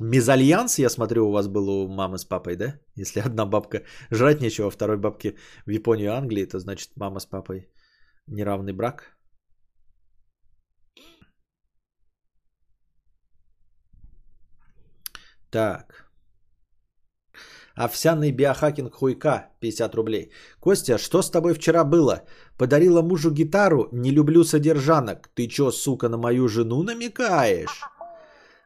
Мезальянс, я смотрю, у вас был у мамы с папой, да? Если одна бабка жрать нечего, а второй бабке в Японию и Англии, то значит мама с папой неравный брак. Так. Овсяный биохакинг хуйка 50 рублей. Костя, что с тобой вчера было? Подарила мужу гитару, не люблю содержанок. Ты чё, сука, на мою жену намекаешь?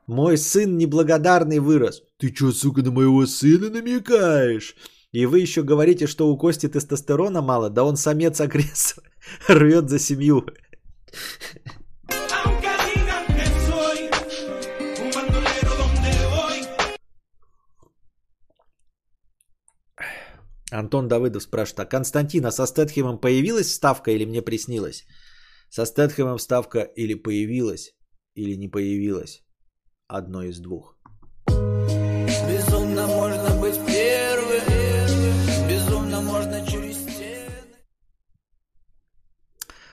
Мой сын неблагодарный вырос. Ты чё, сука, на моего сына намекаешь? И вы еще говорите, что у Кости тестостерона мало, да он самец-агрессор, рвет за семью. Антон Давыдов спрашивает, а Константина со Стэтхемом появилась ставка или мне приснилось? Со Стэтхемом ставка или появилась, или не появилась? Одно из двух. Безумно можно быть первым, безумно можно через стены.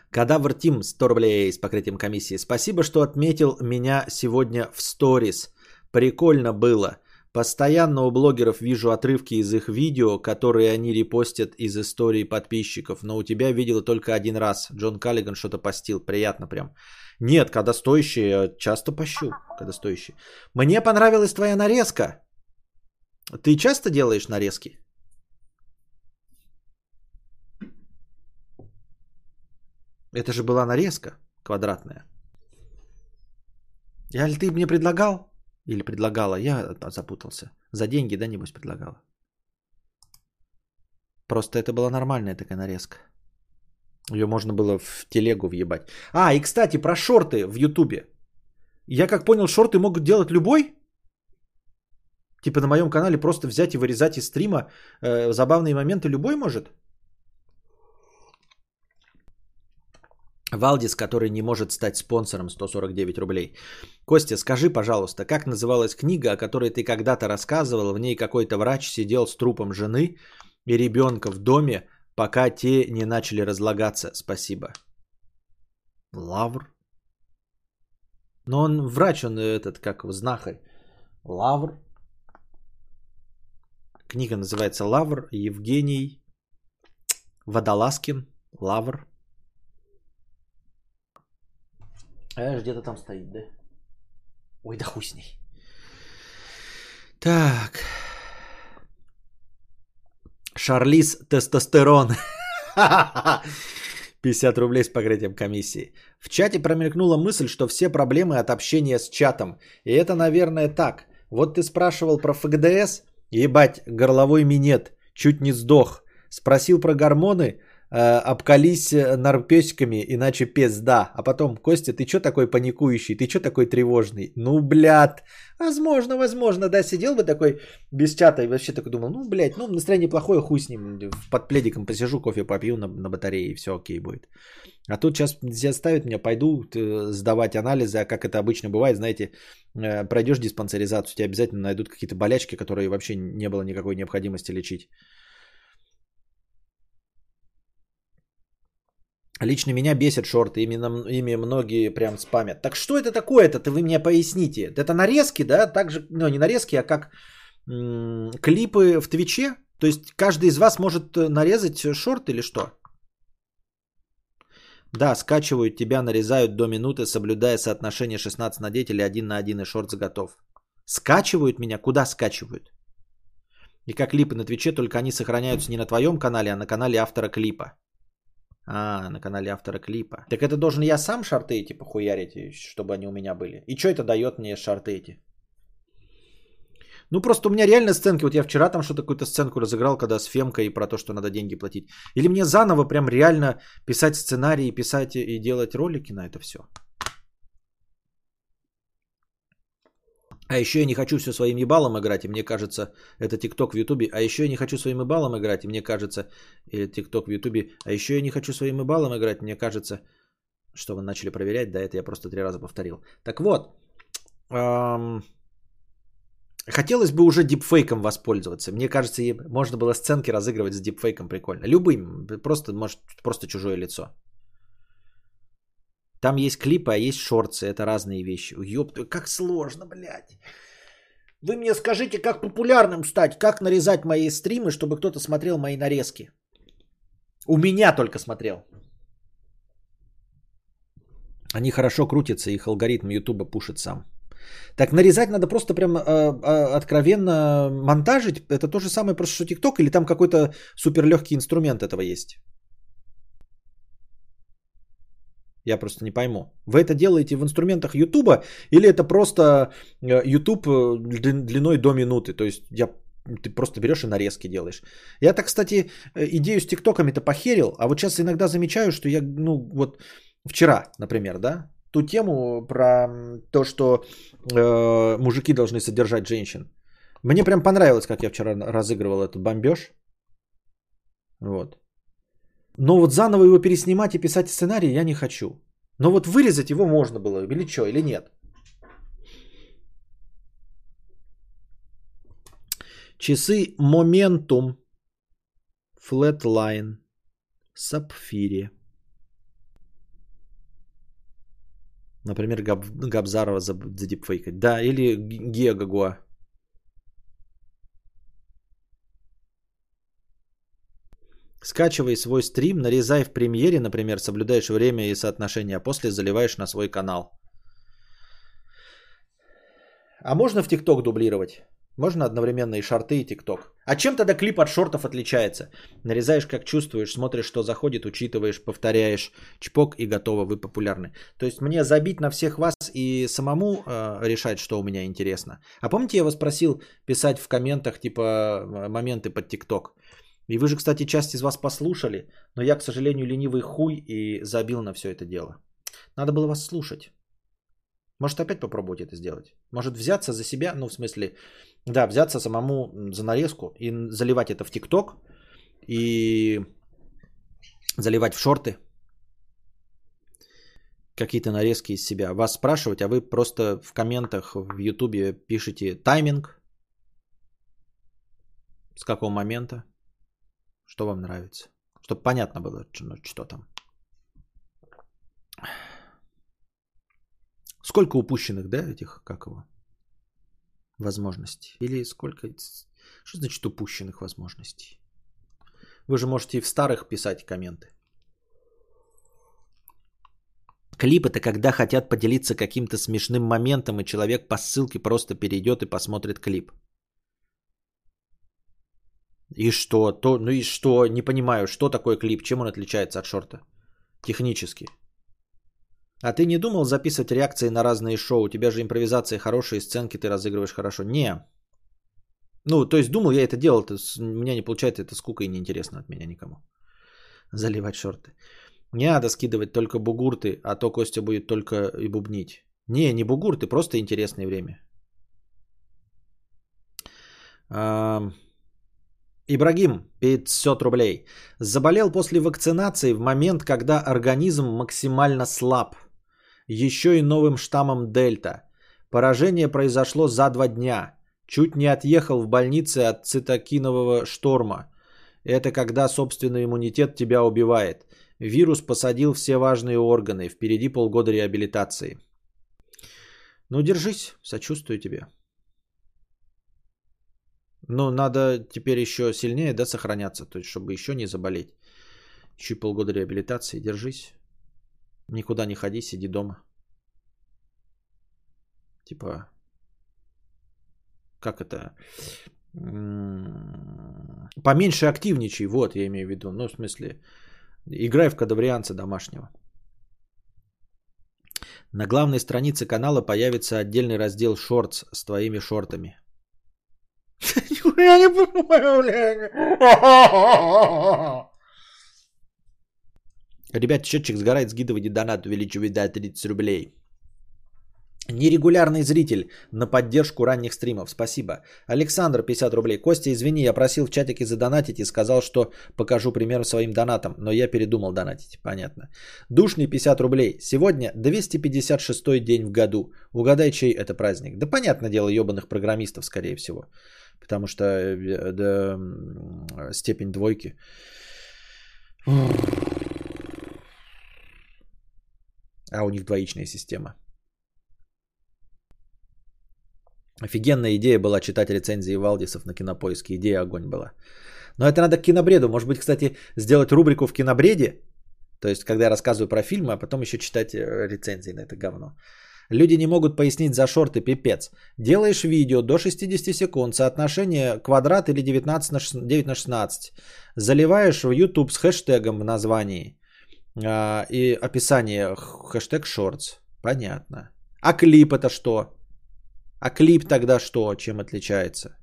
Кадавр Тим 100 рублей с покрытием комиссии. Спасибо, что отметил меня сегодня в сторис. Прикольно было. Постоянно у блогеров вижу отрывки из их видео, которые они репостят из истории подписчиков, но у тебя видел только один раз. Джон Каллиган что-то постил, приятно прям. Нет, когда стоящие, я часто пощу, когда стоящие. Мне понравилась твоя нарезка. Ты часто делаешь нарезки? Это же была нарезка квадратная. Или ты мне предлагал? Или предлагала, я запутался. За деньги, да, небось, предлагала. Просто это была нормальная такая нарезка. Ее можно было в телегу въебать. А, и кстати, про шорты в Ютубе. Я как понял, шорты могут делать любой? Типа на моем канале просто взять и вырезать из стрима э, забавные моменты любой может? Валдис, который не может стать спонсором 149 рублей. Костя, скажи, пожалуйста, как называлась книга, о которой ты когда-то рассказывал? В ней какой-то врач сидел с трупом жены и ребенка в доме, пока те не начали разлагаться. Спасибо. Лавр? Но он врач, он этот, как знахарь. Лавр. Книга называется «Лавр». Евгений Водолазкин. Лавр. А где-то там стоит, да? Ой, да хуй с ней. Так. Шарлиз тестостерон. 50 рублей с покрытием комиссии. В чате промелькнула мысль, что все проблемы от общения с чатом. И это, наверное, так. Вот ты спрашивал про ФГДС, ебать, горловой минет, чуть не сдох. Спросил про гормоны, обкались э, нарпесиками, иначе пизда. А потом, Костя, ты чё такой паникующий, ты чё такой тревожный? Ну, блядь, возможно, возможно, да, сидел бы такой без чата и вообще такой думал, ну, блядь, ну, настроение плохое, хуй с ним, под пледиком посижу, кофе попью на, на батарее и все окей будет. А тут сейчас ставят меня, пойду э, сдавать анализы, а как это обычно бывает, знаете, э, пройдешь диспансеризацию, тебе обязательно найдут какие-то болячки, которые вообще не было никакой необходимости лечить. Лично меня бесит шорты, именно ими многие прям спамят. Так что это такое-то, вы мне поясните. Это нарезки, да, также, ну не нарезки, а как м- клипы в Твиче? То есть каждый из вас может нарезать шорт или что? Да, скачивают тебя, нарезают до минуты, соблюдая соотношение 16 на 9 или 1 на 1 и шорт готов. Скачивают меня? Куда скачивают? И как клипы на Твиче, только они сохраняются не на твоем канале, а на канале автора клипа. А, на канале автора клипа. Так это должен я сам шарты эти похуярить, чтобы они у меня были. И что это дает мне шарты эти? Ну просто у меня реально сценки. Вот я вчера там что-то какую-то сценку разыграл, когда с Фемкой про то, что надо деньги платить. Или мне заново прям реально писать сценарии, писать и делать ролики на это все. А еще я не хочу все своим ебалом играть, и мне кажется, это ТикТок в Ютубе. А еще я не хочу своим ебалом играть, и мне кажется, это ТикТок в Ютубе. А еще я не хочу своим ебалом играть, мне кажется, что вы начали проверять, да, это я просто три раза повторил. Так вот, эм, хотелось бы уже дипфейком воспользоваться. Мне кажется, можно было сценки разыгрывать с дипфейком прикольно. Любым, просто, может, просто чужое лицо. Там есть клипы, а есть шорты. Это разные вещи. Ёб как сложно, блядь. Вы мне скажите, как популярным стать, как нарезать мои стримы, чтобы кто-то смотрел мои нарезки. У меня только смотрел. Они хорошо крутятся, их алгоритм Ютуба пушит сам. Так нарезать надо просто прям э, э, откровенно монтажить. Это то же самое, просто что ТикТок, или там какой-то супер легкий инструмент этого есть. Я просто не пойму. Вы это делаете в инструментах YouTube или это просто э, YouTube э, длиной до минуты? То есть я ты просто берешь и нарезки делаешь. Я так, кстати, э, идею с тиктоками-то похерил, а вот сейчас иногда замечаю, что я, ну, вот вчера, например, да, ту тему про то, что э, мужики должны содержать женщин. Мне прям понравилось, как я вчера разыгрывал этот бомбеж. Вот. Но вот заново его переснимать и писать сценарий я не хочу. Но вот вырезать его можно было, или что, или нет. Часы Momentum Flatline Сапфире. Например, Габ, Габзарова за, за дипфейкать. Да, или Гео Гагуа. Скачивай свой стрим, нарезай в премьере, например, соблюдаешь время и соотношение, а после заливаешь на свой канал. А можно в ТикТок дублировать? Можно одновременно и шорты, и ТикТок. А чем тогда клип от шортов отличается? Нарезаешь как чувствуешь, смотришь, что заходит, учитываешь, повторяешь, чпок и готово, вы популярны. То есть мне забить на всех вас и самому э, решать, что у меня интересно. А помните, я вас просил писать в комментах типа э, моменты под ТикТок? И вы же, кстати, часть из вас послушали, но я, к сожалению, ленивый хуй и забил на все это дело. Надо было вас слушать. Может опять попробовать это сделать? Может взяться за себя, ну в смысле, да, взяться самому за нарезку и заливать это в ТикТок и заливать в шорты какие-то нарезки из себя. Вас спрашивать, а вы просто в комментах в Ютубе пишете тайминг, с какого момента, что вам нравится. Чтобы понятно было, ну, что там. Сколько упущенных, да, этих, как его, возможностей? Или сколько, что значит упущенных возможностей? Вы же можете и в старых писать комменты. Клип это когда хотят поделиться каким-то смешным моментом, и человек по ссылке просто перейдет и посмотрит клип. И что? То, ну и что? Не понимаю, что такое клип, чем он отличается от шорта? Технически. А ты не думал записывать реакции на разные шоу? У тебя же импровизация хорошая, сценки ты разыгрываешь хорошо. Не. Ну, то есть думал, я это делал, это, у меня не получается, это скука и неинтересно от меня никому. Заливать шорты. Не надо скидывать только бугурты, а то Костя будет только и бубнить. Не, не бугурты, просто интересное время. Ибрагим, 500 рублей. Заболел после вакцинации в момент, когда организм максимально слаб. Еще и новым штаммом Дельта. Поражение произошло за два дня. Чуть не отъехал в больнице от цитокинового шторма. Это когда собственный иммунитет тебя убивает. Вирус посадил все важные органы. Впереди полгода реабилитации. Ну, держись, сочувствую тебе. Но надо теперь еще сильнее, да, сохраняться, то есть, чтобы еще не заболеть. Еще полгода реабилитации, держись. Никуда не ходи, сиди дома. Типа, как это? Поменьше активничай, вот я имею в виду. Ну, в смысле, играй в кадаврианца домашнего. На главной странице канала появится отдельный раздел шортс с твоими шортами. Я не понимаю, блядь. Ребят, счетчик сгорает, скидывайте донат, увеличивайте до 30 рублей. Нерегулярный зритель на поддержку ранних стримов. Спасибо. Александр, 50 рублей. Костя, извини, я просил в чатике задонатить и сказал, что покажу пример своим донатом, но я передумал донатить. Понятно. Душный 50 рублей. Сегодня 256 день в году. Угадай, чей это праздник. Да понятное дело, ебаных программистов, скорее всего. Потому что э, да, степень двойки. А у них двоичная система. Офигенная идея была читать рецензии Валдисов на кинопоиске. Идея огонь была. Но это надо к кинобреду. Может быть, кстати, сделать рубрику в кинобреде. То есть, когда я рассказываю про фильмы, а потом еще читать э, рецензии на это говно. Люди не могут пояснить за шорты, пипец. Делаешь видео до 60 секунд, соотношение квадрат или 19 на 6, 9 на 16. Заливаешь в YouTube с хэштегом в названии э, и описание хэштег шортс. Понятно. А клип это что? А клип тогда что, чем отличается?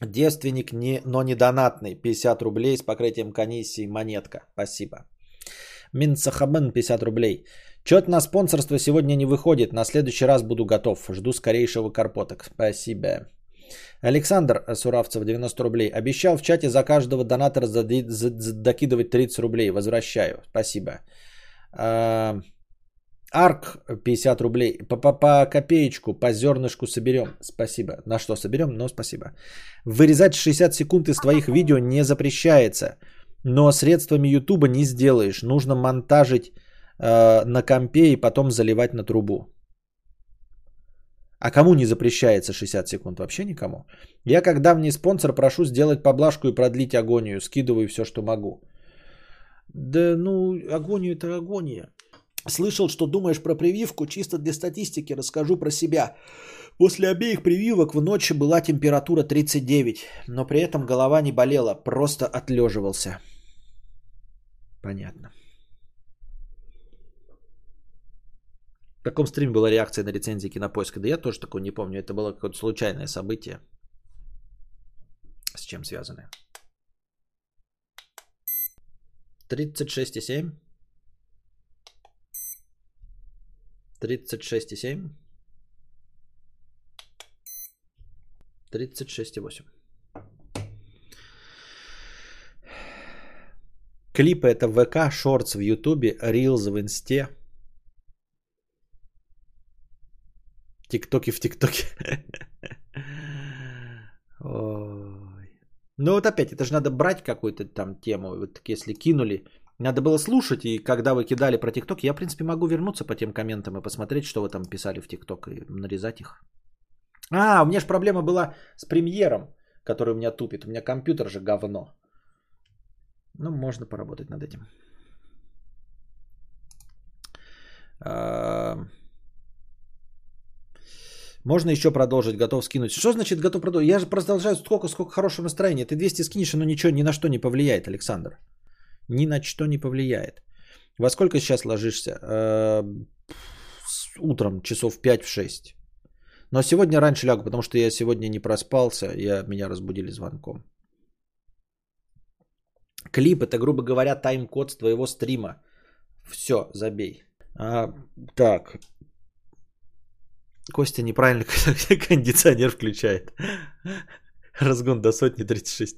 Девственник, не, но не донатный. 50 рублей с покрытием комиссии монетка. Спасибо. Минсахабен 50 рублей. Чет на спонсорство сегодня не выходит. На следующий раз буду готов. Жду скорейшего карпоток. Спасибо. Александр Суравцев, 90 рублей. Обещал в чате за каждого донатора докидывать 30 рублей. Возвращаю. Спасибо. А, Арк 50 рублей. По, по, копеечку, по зернышку соберем. Спасибо. На что соберем? Ну, спасибо. Вырезать 60 секунд из твоих видео не запрещается. Но средствами Ютуба не сделаешь. Нужно монтажить э, на компе и потом заливать на трубу. А кому не запрещается 60 секунд? Вообще никому. Я как давний спонсор прошу сделать поблажку и продлить агонию. Скидываю все, что могу. Да ну, агонию это агония. Слышал, что думаешь про прививку, чисто для статистики расскажу про себя. После обеих прививок в ночь была температура 39, но при этом голова не болела, просто отлеживался. Понятно. Каком стриме была реакция на рецензии кинопоиска? Да я тоже такого не помню. Это было какое-то случайное событие. С чем связанное? 36,7. 36,7. 36,8. Клипы это ВК, шортс в Ютубе, рилз в Инсте. Тиктоки в ТикТоке. Ну вот опять, это же надо брать какую-то там тему. Вот если кинули, надо было слушать, и когда вы кидали про ТикТок, я, в принципе, могу вернуться по тем комментам и посмотреть, что вы там писали в ТикТок, и нарезать их. А, у меня же проблема была с премьером, который у меня тупит. У меня компьютер же говно. Ну, можно поработать над этим. Можно еще продолжить, готов скинуть. Что значит готов продолжить? Я же продолжаю сколько, сколько хорошего настроения. Ты 200 скинешь, но ничего, ни на что не повлияет, Александр. Ни на что не повлияет. Во сколько сейчас ложишься? А, утром, часов 5-6. Но сегодня раньше лягу, потому что я сегодня не проспался, я, меня разбудили звонком. Клип это, грубо говоря, тайм-код с твоего стрима. Все, забей. А, так. Костя неправильно кондиционер включает. Разгон до сотни 36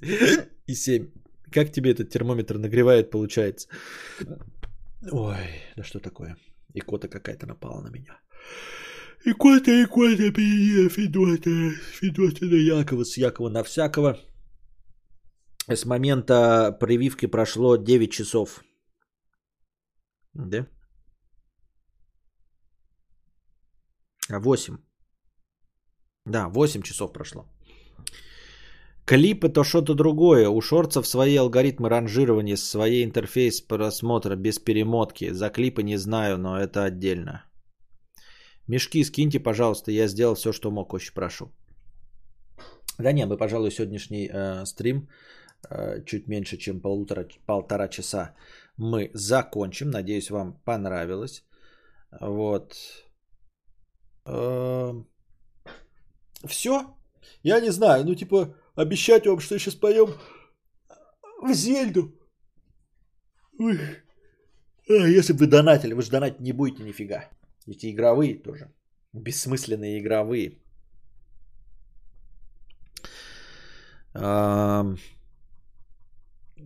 и 7. Как тебе этот термометр нагревает, получается? Ой, да что такое? Икота какая-то напала на меня. Икота, икота, Федота, Федота на Якова, с Якова на всякого. С момента прививки прошло 9 часов. Да? 8. Да, 8 часов прошло. Клип это что-то другое. У шорцев свои алгоритмы ранжирования, своей интерфейс просмотра без перемотки. За клипы не знаю, но это отдельно. Мешки скиньте, пожалуйста, я сделал все, что мог, очень прошу. Да не, мы, пожалуй, сегодняшний э, стрим э, чуть меньше, чем полутора, полтора часа мы закончим. Надеюсь, вам понравилось. Вот. Э, все. Я не знаю, ну типа обещать вам, что сейчас поем в Зельду. А, если бы вы донатили, вы же донатить не будете нифига. Эти игровые тоже. Бессмысленные игровые.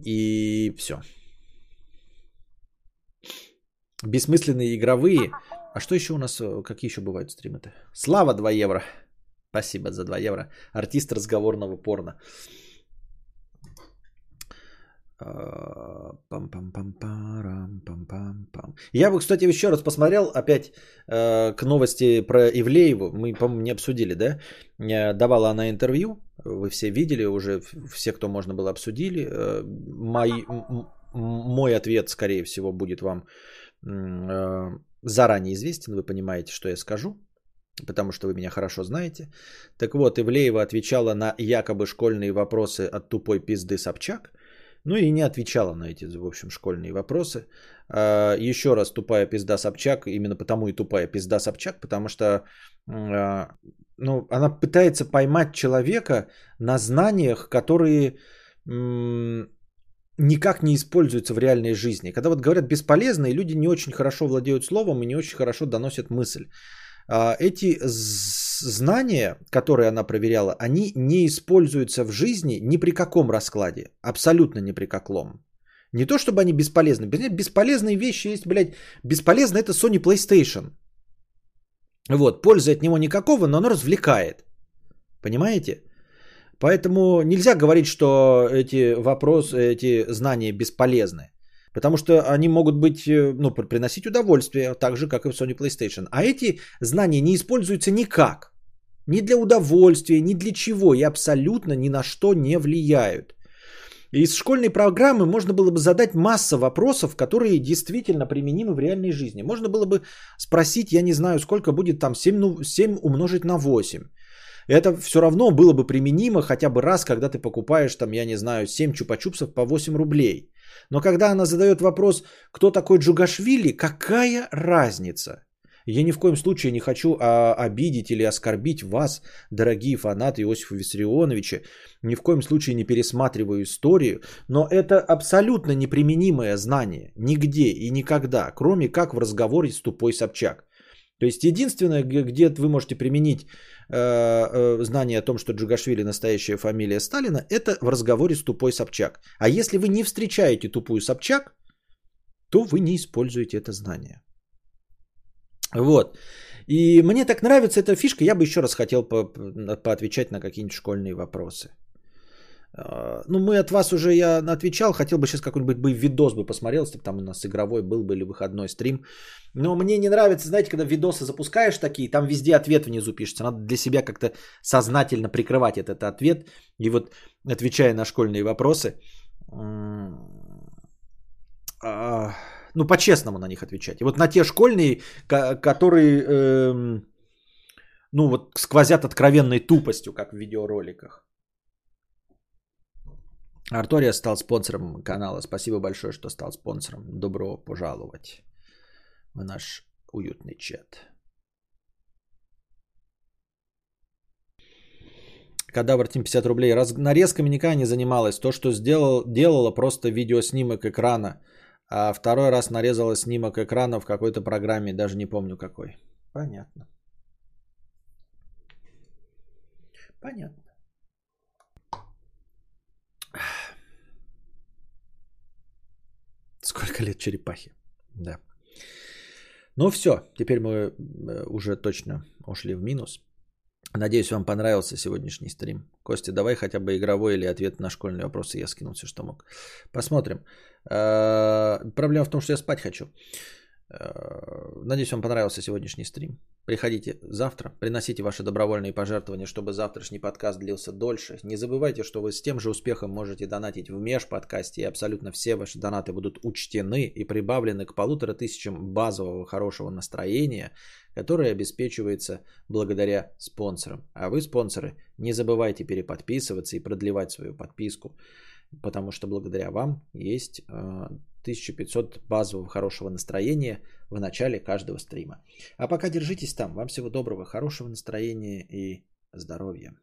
И все. Бессмысленные игровые. А что еще у нас, э, какие еще бывают стримы-то? Слава 2 евро. Спасибо за 2 евро. Артист разговорного порно. Пам-пам-пам-парам-пам-пам-пам. Я бы, кстати, еще раз посмотрел опять э, к новости про Ивлееву. Мы, по-моему, не обсудили, да? Э, давала она интервью. Вы все видели уже, все, кто можно было, обсудили. Мой, мой ответ, скорее всего, будет вам заранее известен. Вы понимаете, что я скажу потому что вы меня хорошо знаете. Так вот, Ивлеева отвечала на якобы школьные вопросы от тупой пизды Собчак. Ну и не отвечала на эти, в общем, школьные вопросы. А, еще раз тупая пизда Собчак, именно потому и тупая пизда Собчак, потому что а, ну, она пытается поймать человека на знаниях, которые никак не используются в реальной жизни. Когда вот говорят бесполезные, люди не очень хорошо владеют словом и не очень хорошо доносят мысль. А, эти знания, которые она проверяла, они не используются в жизни ни при каком раскладе. Абсолютно ни при каком. Не то, чтобы они бесполезны. Бесполезные вещи есть, блядь. Бесполезно это Sony PlayStation. Вот, пользы от него никакого, но оно развлекает. Понимаете? Поэтому нельзя говорить, что эти вопросы, эти знания бесполезны. Потому что они могут быть, э, ну, приносить удовольствие, так же, как и в Sony PlayStation. А эти знания не используются никак. Ни для удовольствия, ни для чего. И абсолютно ни на что не влияют. Из школьной программы можно было бы задать масса вопросов, которые действительно применимы в реальной жизни. Можно было бы спросить, я не знаю, сколько будет там 7, ну, 7 умножить на 8. Это все равно было бы применимо хотя бы раз, когда ты покупаешь там, я не знаю, 7 чупа-чупсов по 8 рублей. Но когда она задает вопрос, кто такой Джугашвили, какая разница? Я ни в коем случае не хочу а, обидеть или оскорбить вас, дорогие фанаты Иосифа Виссарионовича. Ни в коем случае не пересматриваю историю, но это абсолютно неприменимое знание нигде и никогда, кроме как в разговоре с тупой Собчак. То есть единственное, где вы можете применить э, э, знание о том, что Джугашвили настоящая фамилия Сталина, это в разговоре с тупой Собчак. А если вы не встречаете тупую Собчак, то вы не используете это знание. Вот. И мне так нравится эта фишка, я бы еще раз хотел по поотвечать на какие-нибудь школьные вопросы. А, ну, мы от вас уже я отвечал, хотел бы сейчас какой-нибудь бы видос бы посмотрел, если бы там у нас игровой был бы или выходной стрим. Но мне не нравится, знаете, когда видосы запускаешь такие, там везде ответ внизу пишется. Надо для себя как-то сознательно прикрывать этот ответ. И вот, отвечая на школьные вопросы, а, ну, по-честному на них отвечать. И вот на те школьные, которые, эм, ну, вот сквозят откровенной тупостью, как в видеороликах. Артория стал спонсором канала. Спасибо большое, что стал спонсором. Добро пожаловать в наш уютный чат. Кадавр Тим 50 рублей. Раз, нарезками никогда не занималась. То, что сделал, делала, просто видеоснимок экрана. А второй раз нарезала снимок экрана в какой-то программе. Даже не помню какой. Понятно. Понятно. Сколько лет черепахе? Да. Ну все, теперь мы э, уже точно ушли в минус. Надеюсь, вам понравился сегодняшний стрим. Костя, давай хотя бы игровой или ответ на школьные вопросы. Я скинул все, что мог. Посмотрим. Э, проблема в том, что я спать хочу. Э, надеюсь, вам понравился сегодняшний стрим. Приходите завтра, приносите ваши добровольные пожертвования, чтобы завтрашний подкаст длился дольше. Не забывайте, что вы с тем же успехом можете донатить в межподкасте, и абсолютно все ваши донаты будут учтены и прибавлены к полутора тысячам базового хорошего настроения, которое обеспечивается благодаря спонсорам. А вы, спонсоры, не забывайте переподписываться и продлевать свою подписку, потому что благодаря вам есть э, 1500 базового хорошего настроения в начале каждого стрима. А пока держитесь там. Вам всего доброго, хорошего настроения и здоровья.